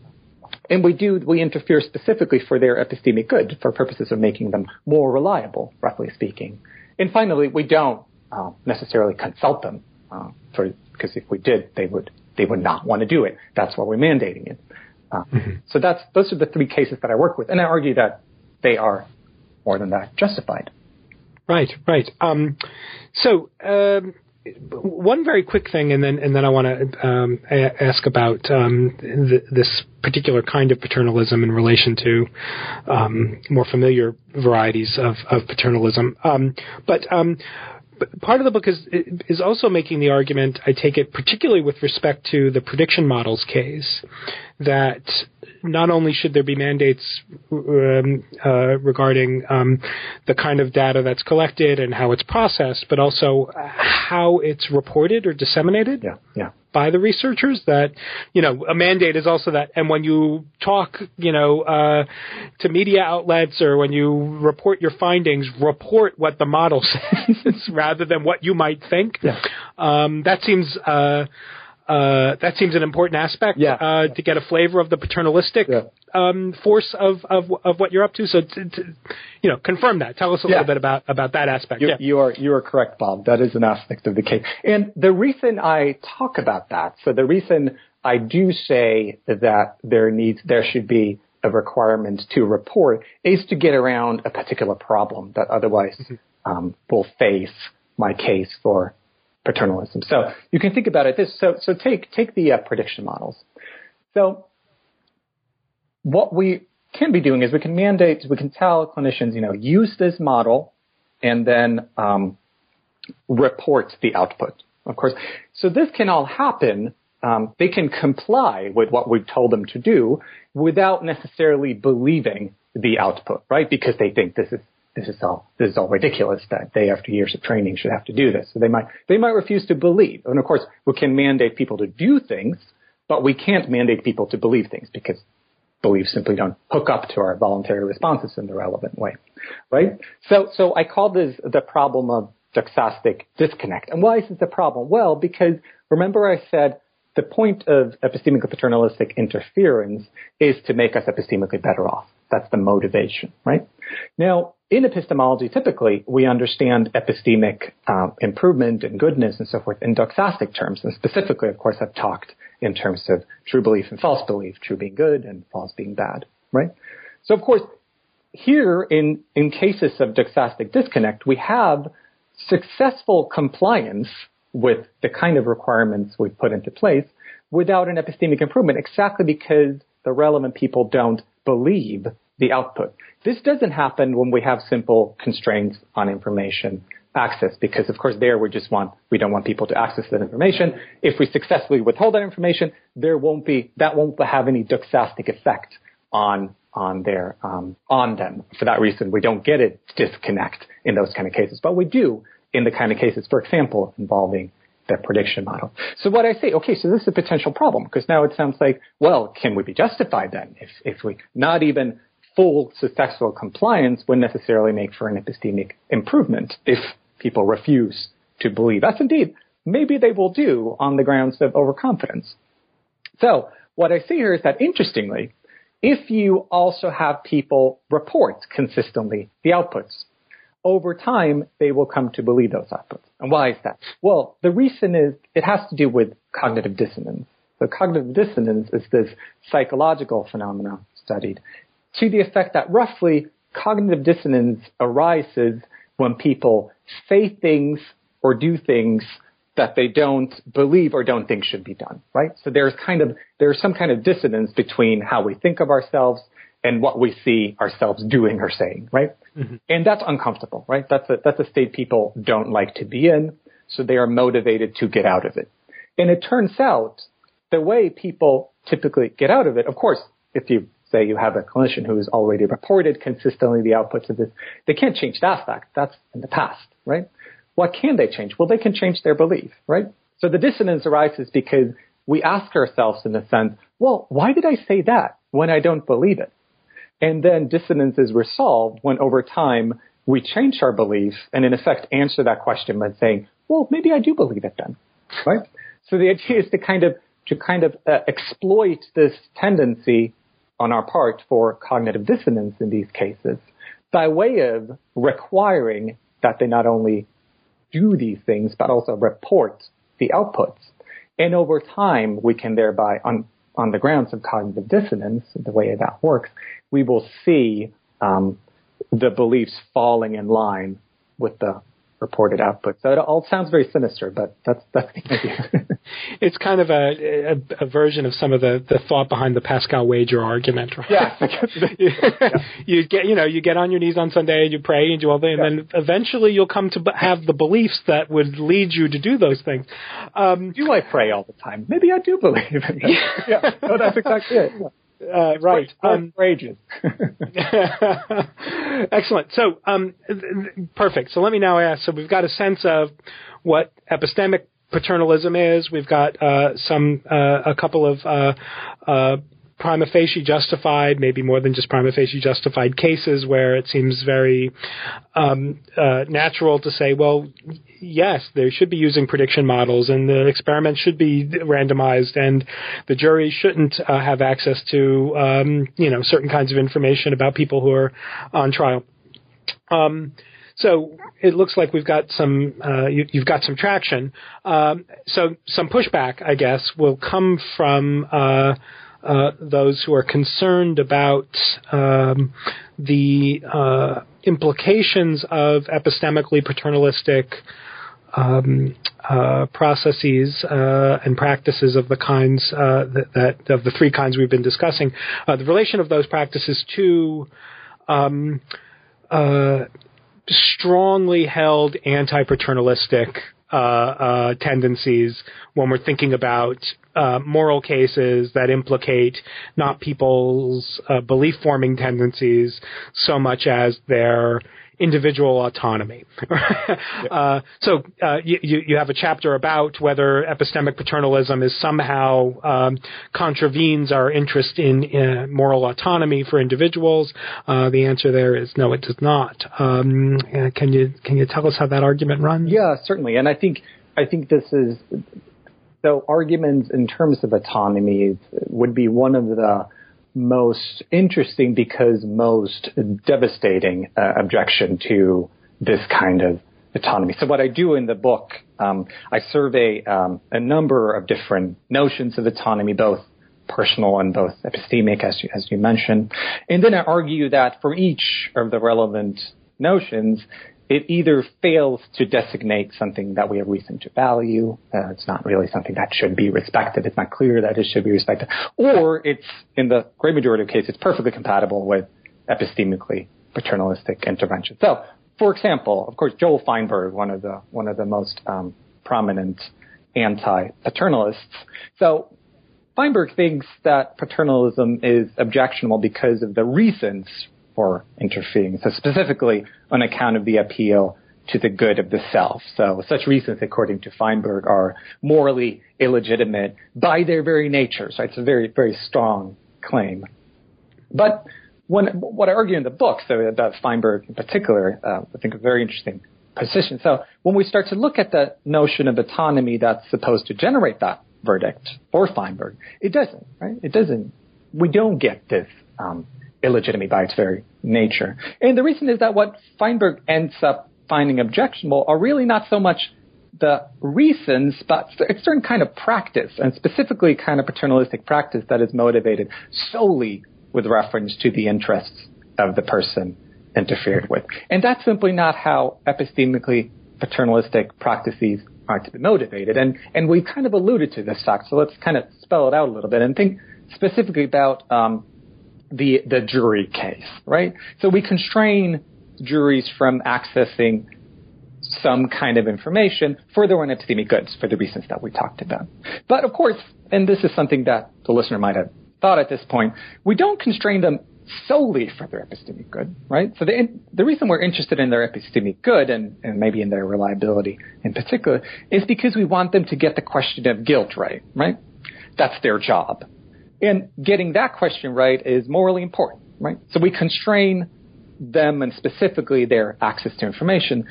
and we do we interfere specifically for their epistemic good, for purposes of making them more reliable, roughly speaking. And finally, we don't uh, necessarily consult them, uh, for because if we did, they would they would not want to do it. That's why we're mandating it. Uh, mm-hmm. So that's those are the three cases that I work with, and I argue that they are more than that justified.
Right, right. Um, so um, one very quick thing, and then and then I want to um, a- ask about um, th- this particular kind of paternalism in relation to um, more familiar varieties of, of paternalism. Um, but part of the book is is also making the argument. I take it, particularly with respect to the prediction models case, that not only should there be mandates um, uh, regarding um, the kind of data that's collected and how it's processed, but also how it's reported or disseminated.
Yeah, yeah
by the researchers that you know a mandate is also that and when you talk you know uh, to media outlets or when you report your findings report what the model [laughs] says [laughs] rather than what you might think
yeah.
um, that seems uh, uh, that seems an important aspect
yeah.
uh, to get a flavor of the paternalistic
yeah.
um, force of, of of what you're up to. So, to, to, you know, confirm that. Tell us a
yeah.
little bit about about that aspect.
You, you, are you are correct, Bob. That is an aspect of the case. And the reason I talk about that, so the reason I do say that there needs there should be a requirement to report is to get around a particular problem that otherwise mm-hmm. um, will face my case for paternalism. So you can think about it this. So so take take the uh, prediction models. So what we can be doing is we can mandate, we can tell clinicians, you know, use this model and then um, report the output. Of course, so this can all happen. Um, they can comply with what we've told them to do without necessarily believing the output, right? Because they think this is this is all this is all ridiculous that they after years of training should have to do this. So they might they might refuse to believe. And of course, we can mandate people to do things, but we can't mandate people to believe things because beliefs simply don't hook up to our voluntary responses in the relevant way. Right? So so I call this the problem of doxastic disconnect. And why is this a problem? Well, because remember I said the point of epistemical paternalistic interference is to make us epistemically better off. That's the motivation, right? Now, in epistemology, typically we understand epistemic um, improvement and goodness and so forth in doxastic terms. And specifically, of course, I've talked in terms of true belief and false belief, true being good and false being bad, right? So, of course, here in, in cases of doxastic disconnect, we have successful compliance with the kind of requirements we've put into place without an epistemic improvement, exactly because the relevant people don't believe the output. This doesn't happen when we have simple constraints on information access because of course there we just want we don't want people to access that information. If we successfully withhold that information, there won't be that won't have any doxastic effect on on their um, on them. For that reason, we don't get a disconnect in those kind of cases, but we do in the kind of cases, for example, involving the prediction model. So what I say, okay, so this is a potential problem because now it sounds like, well, can we be justified then if if we not even full successful compliance would necessarily make for an epistemic improvement if people refuse to believe. As indeed, maybe they will do on the grounds of overconfidence. So what I see here is that interestingly, if you also have people report consistently the outputs, over time they will come to believe those outputs. And why is that? Well, the reason is it has to do with cognitive dissonance. So cognitive dissonance is this psychological phenomenon studied to the effect that roughly cognitive dissonance arises when people say things or do things that they don't believe or don't think should be done, right? So there's kind of, there's some kind of dissonance between how we think of ourselves and what we see ourselves doing or saying, right? Mm-hmm. And that's uncomfortable, right? That's a, that's a state people don't like to be in. So they are motivated to get out of it. And it turns out the way people typically get out of it, of course, if you say you have a clinician who has already reported consistently the outputs of this, they can't change that fact. That's in the past, right? What can they change? Well, they can change their belief, right? So the dissonance arises because we ask ourselves in a sense, well, why did I say that when I don't believe it? And then dissonance is resolved when over time we change our belief and in effect answer that question by saying, well, maybe I do believe it then, right? So the idea is to kind of to kind of uh, exploit this tendency on our part for cognitive dissonance in these cases by way of requiring that they not only do these things, but also report the outputs. And over time, we can thereby, on, on the grounds of cognitive dissonance, the way that works, we will see um, the beliefs falling in line with the reported output. So it all sounds very sinister, but that's that's the idea. [laughs]
it's kind of a, a, a, version of some of the, the thought behind the Pascal wager argument, right?
Yeah. [laughs]
you get you know you get on your knees on Sunday and you pray and do all that, and yeah. then eventually you'll come to have the beliefs that would lead you to do those things.
Um, do I pray all the time? Maybe I do believe in that. [laughs] yeah. No, that's exactly it.
Uh, right.
Um, [laughs]
excellent. So, um, perfect. So let me now ask. So we've got a sense of what epistemic paternalism is. We've got uh, some uh, a couple of uh, uh, prima facie justified, maybe more than just prima facie justified cases where it seems very um, uh, natural to say, well, yes, they should be using prediction models and the experiment should be randomized and the jury shouldn't uh, have access to, um, you know, certain kinds of information about people who are on trial. Um, so it looks like we've got some, uh, you, have got some traction. Um, so some pushback, I guess, will come from uh, uh, those who are concerned about um, the uh, implications of epistemically paternalistic um, uh, processes uh, and practices of the kinds uh, that, that, of the three kinds we've been discussing, the relation of those practices to um, strongly held anti-paternalistic tendencies when we're thinking about uh, moral cases that implicate not people's uh, belief forming tendencies so much as their individual autonomy. [laughs] uh, so uh, you, you have a chapter about whether epistemic paternalism is somehow um, contravenes our interest in, in, moral autonomy for individuals. Uh, the answer there is no, it does not. Um, can you can you tell us how that argument runs?
Yeah, certainly. And I think I think this is so arguments in terms of autonomy would be one of the most interesting because most devastating uh, objection to this kind of autonomy. So what I do in the book, um, I survey um, a number of different notions of autonomy, both personal and both epistemic, as you, as you mentioned, and then I argue that for each of the relevant notions, it either fails to designate something that we have reason to value. Uh, it's not really something that should be respected. It's not clear that it should be respected. Or it's, in the great majority of cases, perfectly compatible with epistemically paternalistic intervention. So, for example, of course, Joel Feinberg, one of the, one of the most um, prominent anti-paternalists. So Feinberg thinks that paternalism is objectionable because of the reasons for interfering. So specifically on account of the appeal to the good of the self. So such reasons, according to Feinberg, are morally illegitimate by their very nature. So it's a very, very strong claim. But when, what I argue in the book, so about Feinberg in particular, uh, I think a very interesting position. So when we start to look at the notion of autonomy that's supposed to generate that verdict for Feinberg, it doesn't, right? It doesn't. We don't get this um, illegitimate by its very nature. And the reason is that what Feinberg ends up finding objectionable are really not so much the reasons, but a certain kind of practice, and specifically kind of paternalistic practice that is motivated solely with reference to the interests of the person interfered with. And that's simply not how epistemically paternalistic practices are to be motivated. And, and we've kind of alluded to this fact, so let's kind of spell it out a little bit and think specifically about um, the the jury case, right? So we constrain juries from accessing some kind of information for their own epistemic goods for the reasons that we talked about. But of course, and this is something that the listener might have thought at this point, we don't constrain them solely for their epistemic good, right? So the, the reason we're interested in their epistemic good and, and maybe in their reliability in particular is because we want them to get the question of guilt right, right? That's their job. And getting that question right is morally important, right? So we constrain them and specifically their access to information,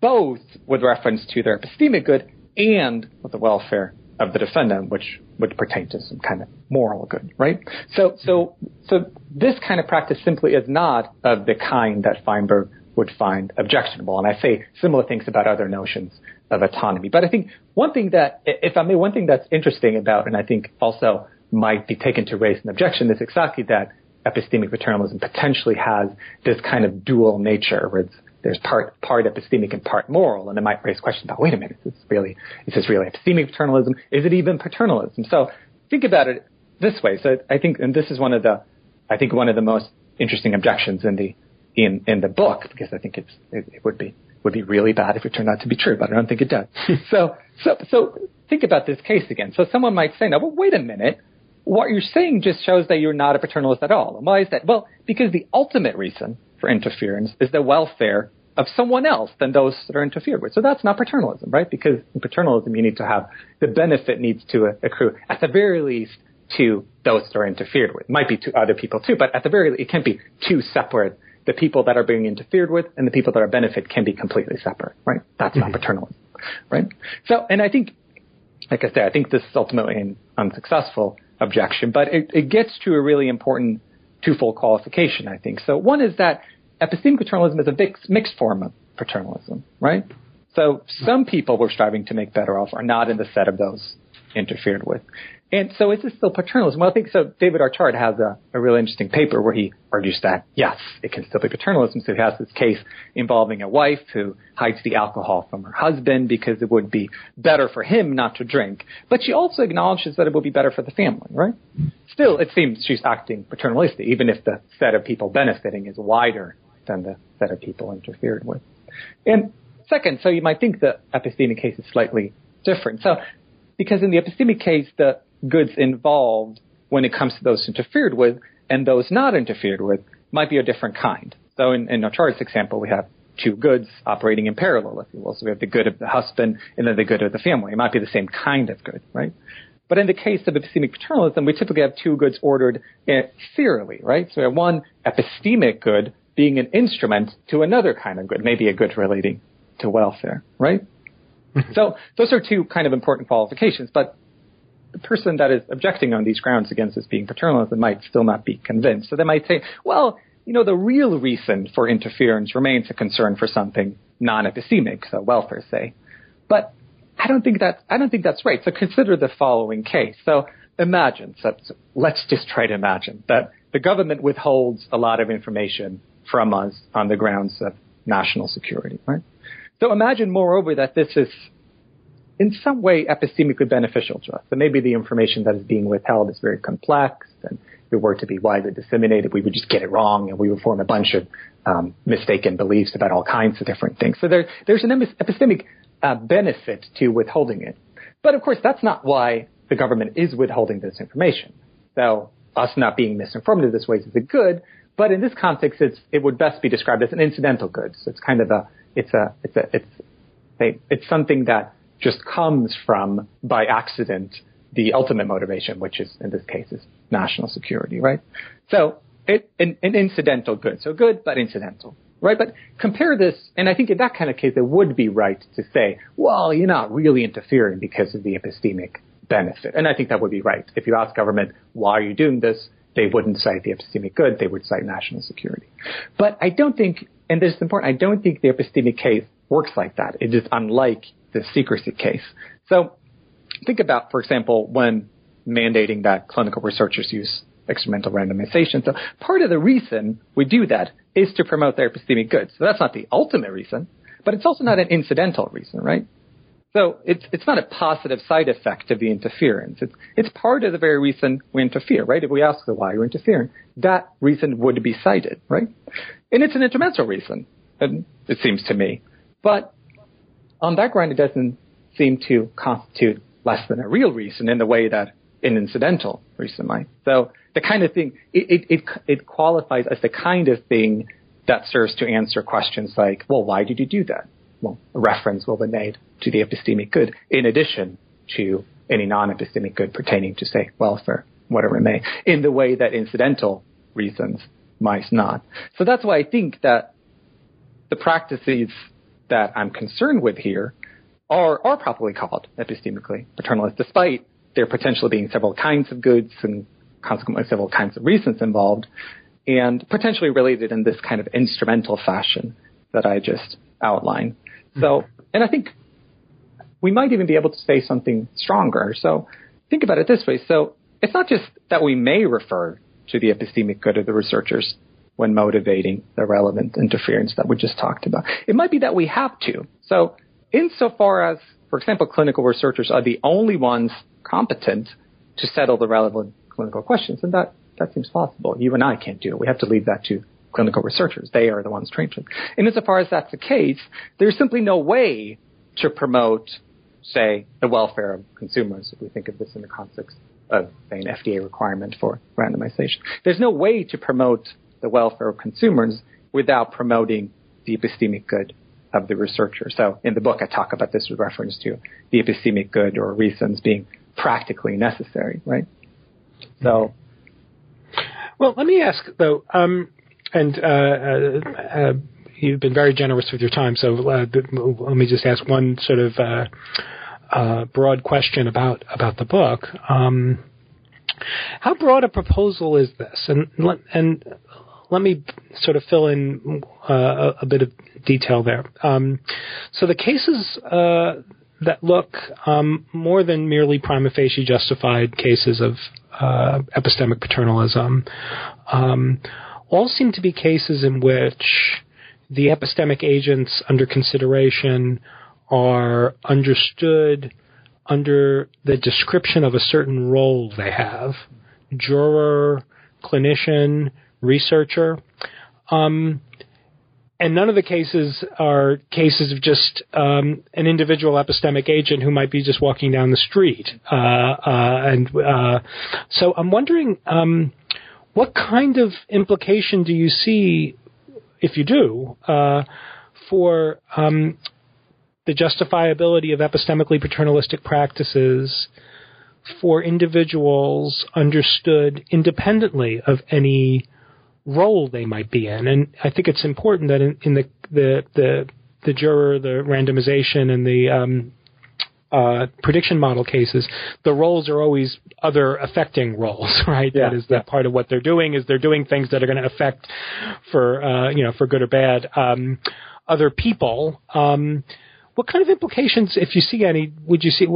both with reference to their epistemic good and with the welfare of the defendant, which would pertain to some kind of moral good, right? So, so, so this kind of practice simply is not of the kind that Feinberg would find objectionable. And I say similar things about other notions of autonomy. But I think one thing that, if I may, one thing that's interesting about, and I think also might be taken to raise an objection is exactly that epistemic paternalism potentially has this kind of dual nature where there's part part epistemic and part moral, and it might raise questions about wait a minute, is this really is this really epistemic paternalism? Is it even paternalism? So think about it this way. So I think, and this is one of the I think one of the most interesting objections in the in in the book because I think it's it, it would be would be really bad if it turned out to be true, but I don't think it does. [laughs] so so so think about this case again. So someone might say, no, but wait a minute what you're saying just shows that you're not a paternalist at all. And why is that? Well, because the ultimate reason for interference is the welfare of someone else than those that are interfered with. So that's not paternalism, right? Because in paternalism, you need to have the benefit needs to accrue at the very least to those that are interfered with. It might be to other people too, but at the very least, it can't be two separate. The people that are being interfered with and the people that are benefit can be completely separate, right? That's mm-hmm. not paternalism, right? So, and I think, like I said, I think this is ultimately unsuccessful objection, but it, it gets to a really important twofold qualification, I think. So one is that epistemic paternalism is a mixed, mixed form of paternalism, right? So some people we're striving to make better off are not in the set of those interfered with. And so is this still paternalism? Well, I think so. David Archard has a, a really interesting paper where he argues that yes, it can still be paternalism. So he has this case involving a wife who hides the alcohol from her husband because it would be better for him not to drink. But she also acknowledges that it would be better for the family, right? Still, it seems she's acting paternalistic, even if the set of people benefiting is wider than the set of people interfered with. And second, so you might think the epistemic case is slightly different. So because in the epistemic case, the goods involved when it comes to those interfered with and those not interfered with might be a different kind. So in, in Archard's example, we have two goods operating in parallel, if you will. So we have the good of the husband and then the good of the family. It might be the same kind of good, right? But in the case of epistemic paternalism, we typically have two goods ordered eh, serially, right? So we have one epistemic good being an instrument to another kind of good, maybe a good relating to welfare, right? [laughs] so those are two kind of important qualifications, but the person that is objecting on these grounds against this being paternalism might still not be convinced. So they might say, well, you know, the real reason for interference remains a concern for something non-epistemic, so welfare, say. But I don't think that I don't think that's right. So consider the following case. So imagine, so, let's just try to imagine that the government withholds a lot of information from us on the grounds of national security, right? So imagine, moreover, that this is in some way epistemically beneficial to us. That maybe the information that is being withheld is very complex, and if it were to be widely disseminated, we would just get it wrong, and we would form a bunch of um, mistaken beliefs about all kinds of different things. So there, there's an epistemic uh, benefit to withholding it. But of course, that's not why the government is withholding this information. So us not being misinformed in this way is a good, but in this context, it would best be described as an incidental good. So it's kind of a, it's a, it's a, it's it's something that just comes from by accident the ultimate motivation, which is in this case is national security, right? So it, an, an incidental good. So good, but incidental right? But compare this, and I think in that kind of case, it would be right to say, well, you're not really interfering because of the epistemic benefit. And I think that would be right. If you ask government, why are you doing this? They wouldn't cite the epistemic good. They would cite national security. But I don't think, and this is important, I don't think the epistemic case works like that. It is unlike the secrecy case. So think about, for example, when mandating that clinical researchers use experimental randomization. So part of the reason we do that is to promote their epistemic good. So that's not the ultimate reason, but it's also not an incidental reason, right? So it's it's not a positive side effect of the interference. It's it's part of the very reason we interfere, right? If we ask the why we're interfering, that reason would be cited, right? And it's an instrumental reason, it seems to me. But Um, on that ground, it doesn't seem to constitute less than a real reason in the way that an incidental reason might. So the kind of thing it, it, it, it qualifies as the kind of thing that serves to answer questions like, well, why did you do that? well, a reference will be made to the epistemic good in addition to any non-epistemic good pertaining to, say, welfare, whatever it may, in the way that incidental reasons might not. So that's why I think that the practices that I'm concerned with here are, are properly called epistemically paternalist, despite there potentially being several kinds of goods and consequently several kinds of reasons involved, and potentially related in this kind of instrumental fashion that I just outlined. So, mm-hmm. and I think we might even be able to say something stronger. So think about it this way. So it's not just that we may refer to the epistemic good of the researchers when motivating the relevant interference that we just talked about. It might be that we have to. So insofar as, for example, clinical researchers are the only ones competent to settle the relevant clinical questions, and that, that seems possible. You and I can't do it. We have to leave that to clinical researchers. They are the ones trained to. And insofar as that's the case, there's simply no way to promote, say, the welfare of consumers, if we think of this in the context of, say, an FDA requirement for randomization. There's no way to promote the welfare of consumers without promoting the epistemic good of the researcher. So in the book, I talk about this with reference to the epistemic good or reasons being practically necessary, right? So.
Well, let me ask though. Um, and uh, uh, uh, you've been very generous with your time. So uh, let me just ask one sort of uh, broad question about about the book. Um, how broad a proposal is this? And and let me sort of fill in uh, a, bit of detail there. Um, so the cases uh, that look um, more than merely prima facie justified cases of uh, epistemic paternalism um, all seem to be cases in which the epistemic agents under consideration are understood under the description of a certain role they have juror, clinician, researcher. Um, and none of the cases are cases of just um, an individual epistemic agent who might be just walking down the street. Uh, uh, and uh, so I'm wondering um, what kind of implication do you see, if you do, uh, for um, the justifiability of epistemically paternalistic practices for individuals understood independently of any role they might be in? And I think it's important that in, in the, the the the juror, the randomization, and the um, uh, prediction model cases, the roles are always other affecting roles, [laughs] right? Yeah, that is that part of what they're doing is they're doing things that are going to affect for uh, you know for good or bad um, other people. Um, what kind of implications, if you see any, would you see?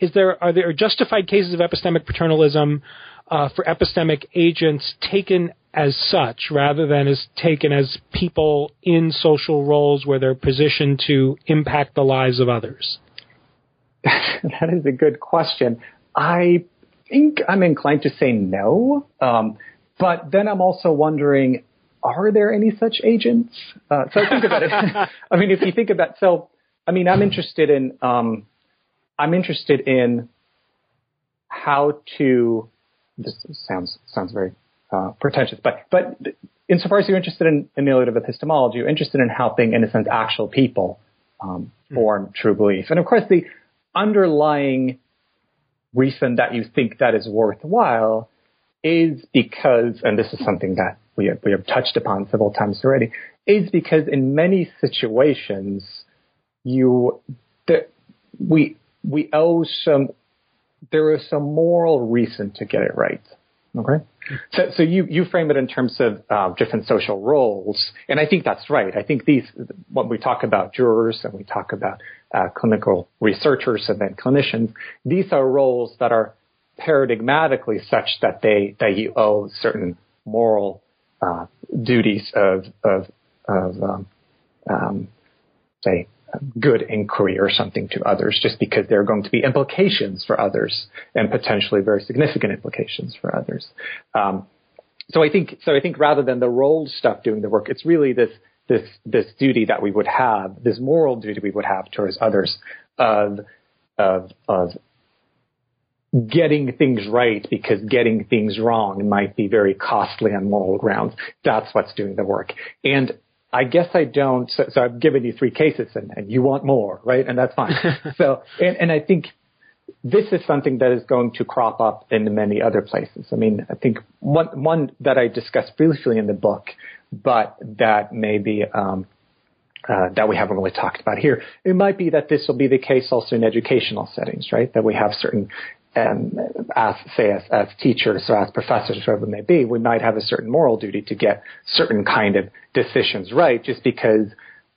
Is there are there justified cases of epistemic paternalism uh, for epistemic agents taken as such rather than as taken as people in social roles where they're positioned to impact the lives of others? [laughs]
that is a good question. I think I'm inclined to say no. Um, but then I'm also wondering, are there any such agents? Uh, so I think about it. [laughs] I mean, if you think about, so, I mean, I'm interested in, um, I'm interested in how to, this sounds, sounds very, uh, pretentious, but, but insofar as you're interested in ameliorative epistemology, you're interested in helping, in a sense, actual people, um, hmm. form true belief. And of course, the underlying reason that you think that is worthwhile is because, and this is something that we have, we have touched upon several times already, is because in many situations, you, the, we, we owe some, there is some moral reason to get it right. Okay. So, so you, you frame it in terms of uh, different social roles, and I think that's right. I think these, when we talk about jurors and we talk about uh, clinical researchers and then clinicians, these are roles that are paradigmatically such that they that you owe certain moral uh, duties of of of um, um, say good inquiry or something to others, just because there are going to be implications for others and potentially very significant implications for others. Um, so I think so. I think rather than the role stuff doing the work, it's really this this this duty that we would have, this moral duty we would have towards others of of of getting things right because getting things wrong might be very costly on moral grounds. That's what's doing the work. And I guess I don't. So, so I've given you three cases, and, and, you want more, right? And that's fine. [laughs] so, and, and I think this is something that is going to crop up in many other places. I mean, I think one one that I discussed briefly in the book, but that maybe um, uh, that we haven't really talked about here. It might be that this will be the case also in educational settings, right? That we have certain and as say as, as teachers or as professors, whoever it may be, we might have a certain moral duty to get certain kind of decisions right, just because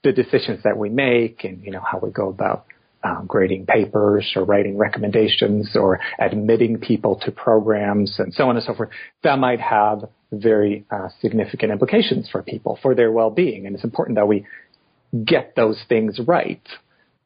the decisions that we make and you know how we go about um, grading papers or writing recommendations or admitting people to programs and so on and so forth, that might have very uh, significant implications for people for their well-being, and it's important that we get those things right.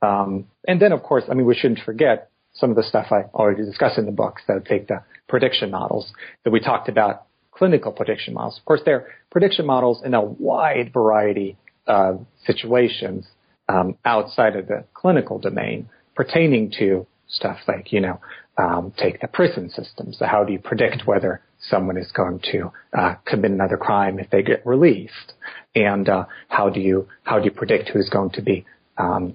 Um, and then, of course, I mean, we shouldn't forget some of the stuff I already discussed in the book. So take the prediction models that we talked about, clinical prediction models. Of course, they're prediction models in a wide variety of situations um, outside of the clinical domain pertaining to stuff like, you know, um, take the prison system. So how do you predict whether someone is going to uh, commit another crime if they get released? And uh, how do you how do you predict who's going to be um,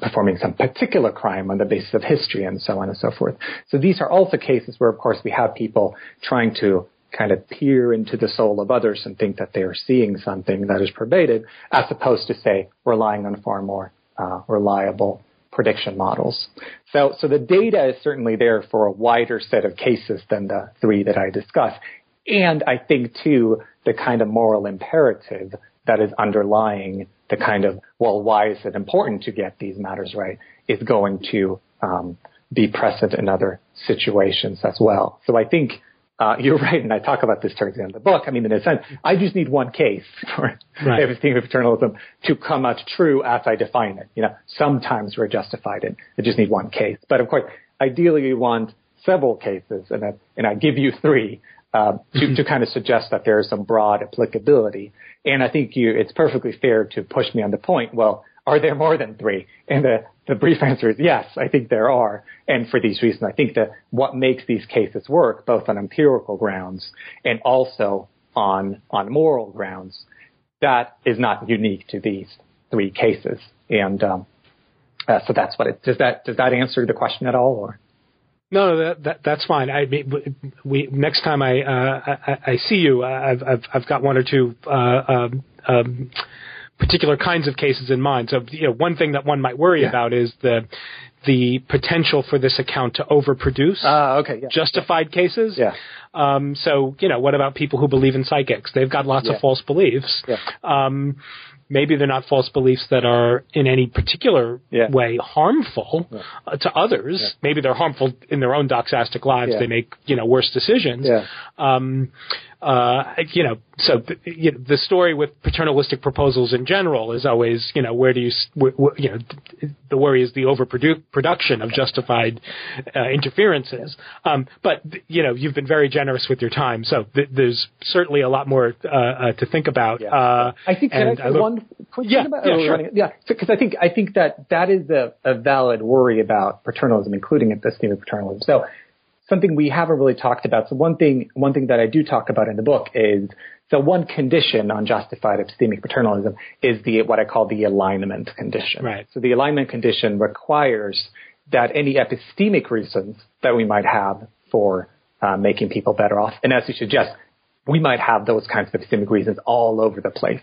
performing some particular crime on the basis of history and so on and so forth. So these are also cases where, of course, we have people trying to kind of peer into the soul of others and think that they are seeing something that is pervaded, as opposed to, say, relying on far more uh, reliable prediction models. So, so the data is certainly there for a wider set of cases than the three that I discussed. And I think, too, the kind of moral imperative that is underlying the kind of, well, why is it important to get these matters right is going to um, be present in other situations as well. So I think uh, [laughs] you're right, and I talk about this towards the end of the book. I mean, in a sense, I just need one case [laughs] for right. everything of paternalism to come out true as I define it. You know, sometimes we're justified in I just need one case, but of course, ideally, we want several cases, and I, and I give you three uh, to, mm-hmm. to kind of suggest that there is some broad applicability. And I think you, it's perfectly fair to push me on the point. Well, are there more than three? And the, the brief answer is yes, I think there are. And for these reasons, I think that what makes these cases work, both on empirical grounds and also on, on moral grounds, that is not unique to these three cases. And, um, uh, so that's what it, does that, does that answer the question at all or?
No, that, that that's fine. I we next time I uh, I, I, see you, I've, I've I've got one or two uh, um, um, particular kinds of cases in mind. So you know, one thing that one might worry yeah. about is the the potential for this account to overproduce
uh, okay, yeah.
justified cases.
Yeah.
Um, so you know, what about people who believe in psychics? They've got lots
yeah.
of false beliefs.
Yeah.
Um, maybe they're not false beliefs that are in any particular
yeah.
way harmful yeah. uh, to others. Yeah. Maybe they're harmful in their own doxastic lives. They make you know worse decisions. Um, uh, you know, so the, you know, the story with paternalistic proposals in general is always, you know, where do you, wh- wh- you know, the worry is the overproduction of justified uh, interferences. Um, but you know, you've been very generous with your time, so th- there's certainly a lot more uh, uh, to think about.
Yeah.
Uh,
I think can I say
look,
one quick
yeah,
about
yeah,
oh,
sure.
running- yeah, because I think I think that that is a, a valid worry about paternalism, including epistemic paternalism. So something we haven't really talked about. So one thing one thing that I do talk about in the book is so one condition on justified epistemic paternalism is the what I call the alignment condition.
Right.
So the alignment condition requires that any epistemic reasons that we might have for uh, making people better off, and as you suggest, we might have those kinds of epistemic reasons all over the place.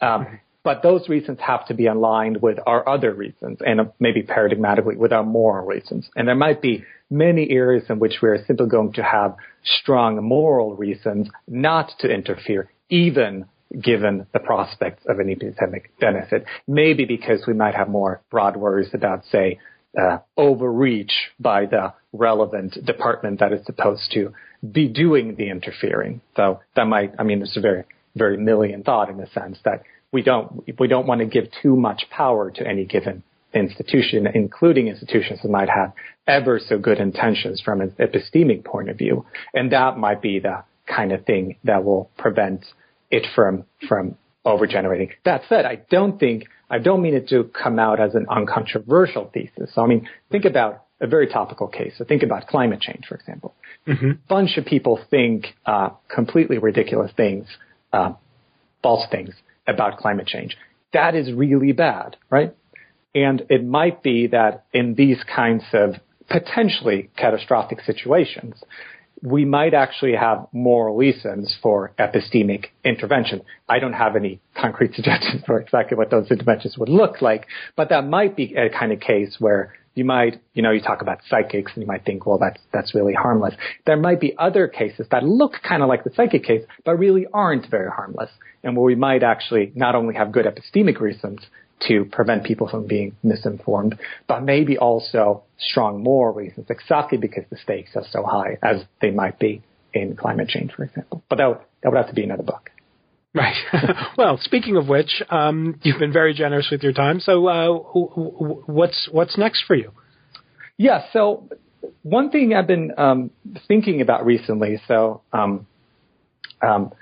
Um, but those reasons have to be aligned with our other reasons and maybe paradigmatically with our moral reasons. And there might be many areas in which we are simply going to have strong moral reasons not to interfere, even given the prospects of an epistemic benefit. Maybe because we might have more broad worries about, say, uh, overreach by the relevant department that is supposed to be doing the interfering. So that might, I mean, it's a very, very Millian thought in the sense that we don't, we don't want to give too much power to any given institution, including institutions that might have ever so good intentions from an epistemic point of view. And that might be the kind of thing that will prevent it from, from overgenerating. That said, I don't think, I don't mean it to come out as an uncontroversial thesis. So, I mean, think about a very topical case. So think about climate change, for example.
Mm-hmm.
bunch of people think uh, completely ridiculous things, uh, false things about climate change. That is really bad, right? And it might be that in these kinds of potentially catastrophic situations, we might actually have moral reasons for epistemic intervention. I don't have any concrete [laughs] suggestions for exactly what those interventions would look like, but that might be a kind of case where you might, you know, you talk about psychics and you might think, well, that's, that's really harmless. There might be other cases that look kind of like the psychic case, but really aren't very harmless and where we might actually not only have good epistemic reasons to prevent people from being misinformed, but maybe also strong moral reasons, exactly because the stakes are so high as they might be in climate change, for example. But that would, that would have to be another book.
Right. [laughs] well, speaking of which, um, you've been very generous with your time. So, uh, what's what's next for you?
Yeah. So one thing I've been um, thinking about recently. So um, um,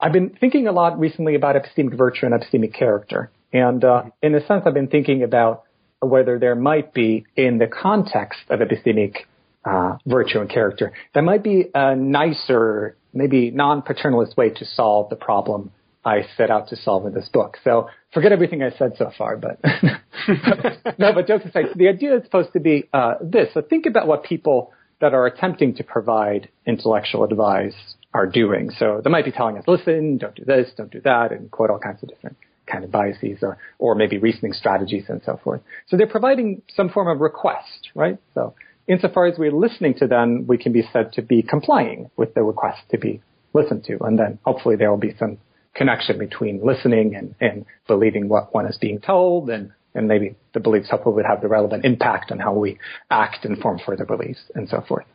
I've been thinking a lot recently about epistemic virtue and epistemic character, and uh, in a sense, I've been thinking about whether there might be, in the context of epistemic uh, virtue and character, there might be a nicer, maybe non-paternalist way to solve the problem I set out to solve in this book. So forget everything I said so far, but [laughs] [laughs] no, but jokes aside, the idea is supposed to be uh, this. So think about what people that are attempting to provide intellectual advice are doing. So they might be telling us, listen, don't do this, don't do that, and quote all kinds of different kind of biases or, or maybe reasoning strategies and so forth. So they're providing some form of request, right? So insofar as we're listening to them, we can be said to be complying with the request to be listened to. And then hopefully there will be some connection between listening and, and believing what one is being told and, and maybe the beliefs hopefully would have the relevant impact on how we act and form further beliefs and so forth.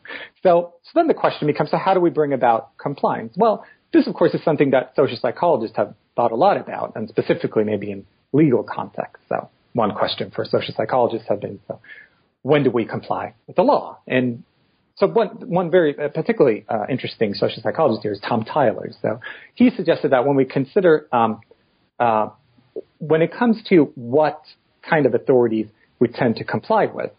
So, so then the question becomes, so how do we bring about compliance? Well, this of course is something that social psychologists have thought a lot about and specifically maybe in legal context. So one question for social psychologists have been, so when do we comply with the law? And so one, one very uh, particularly uh, interesting social psychologist here is Tom Tyler. So he suggested that when we consider, um, uh, when it comes to what kind of authorities we tend to comply with,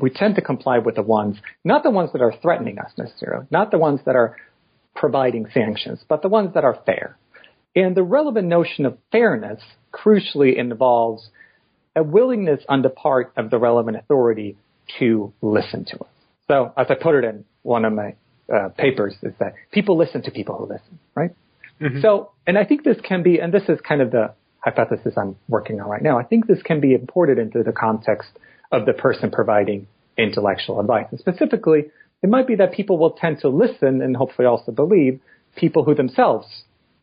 we tend to comply with the ones, not the ones that are threatening us necessarily, not the ones that are providing sanctions, but the ones that are fair. And the relevant notion of fairness crucially involves a willingness on the part of the relevant authority to listen to us. So, as I put it in one of my uh, papers, is that people listen to people who listen, right? Mm-hmm. So, and I think this can be, and this is kind of the hypothesis I'm working on right now. I think this can be imported into the context of the person providing intellectual advice. And specifically, it might be that people will tend to listen and hopefully also believe people who themselves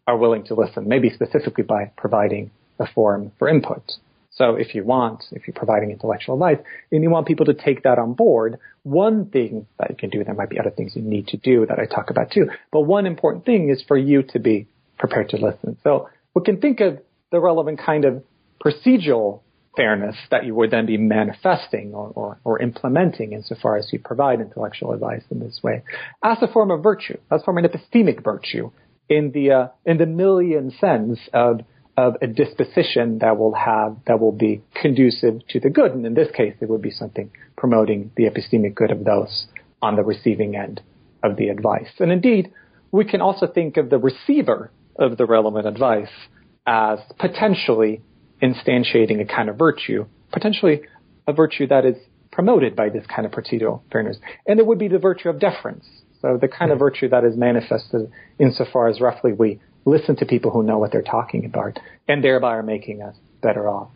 are willing to listen, maybe specifically by providing a forum for input. So if you want, if you're providing intellectual advice and you want people to take that on board, one thing that you can do, there might be other things you need to do that I talk about too, but one important thing is for you to be prepared to listen. So we can think of the relevant kind of procedural fairness that you would then be manifesting or, or, or, implementing insofar as you provide intellectual advice in this way as a form of virtue, as a form of epistemic virtue in the, uh, in the Millian sense of of a disposition that will have that will be conducive to the good. And in this case, it would be something promoting the epistemic good of those on the receiving end of the advice. And indeed, we can also think of the receiver of the relevant advice as potentially instantiating a kind of virtue, potentially a virtue that is promoted by this kind of procedural fairness. And it would be the virtue of deference. So the kind of virtue that is manifested insofar as roughly we listen to people who know what they're talking about, and thereby are making us better off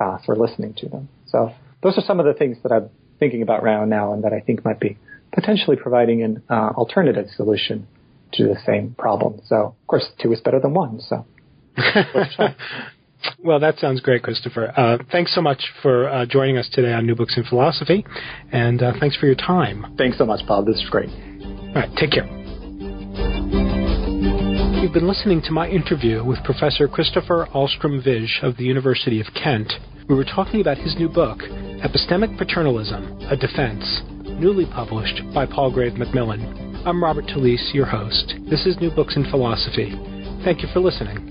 uh, for listening to them. So those are some of the things that I'm thinking about right now, and that I think might be potentially providing an uh, alternative solution to the same problem. So of course, two is better than one. So. [laughs]
Well, that sounds great, Kristoffer. Uh, thanks so much for uh, joining us today on New Books in Philosophy, and uh, thanks for your time.
Thanks so much, Bob. This is great.
All right, take care. You've been listening to my interview with Professor Kristoffer Ahlstrom Vij of the University of Kent. We were talking about his new book, Epistemic Paternalism A Defense, newly published by Palgrave Macmillan. I'm Robert Talisse, your host. This is New Books in Philosophy. Thank you for listening.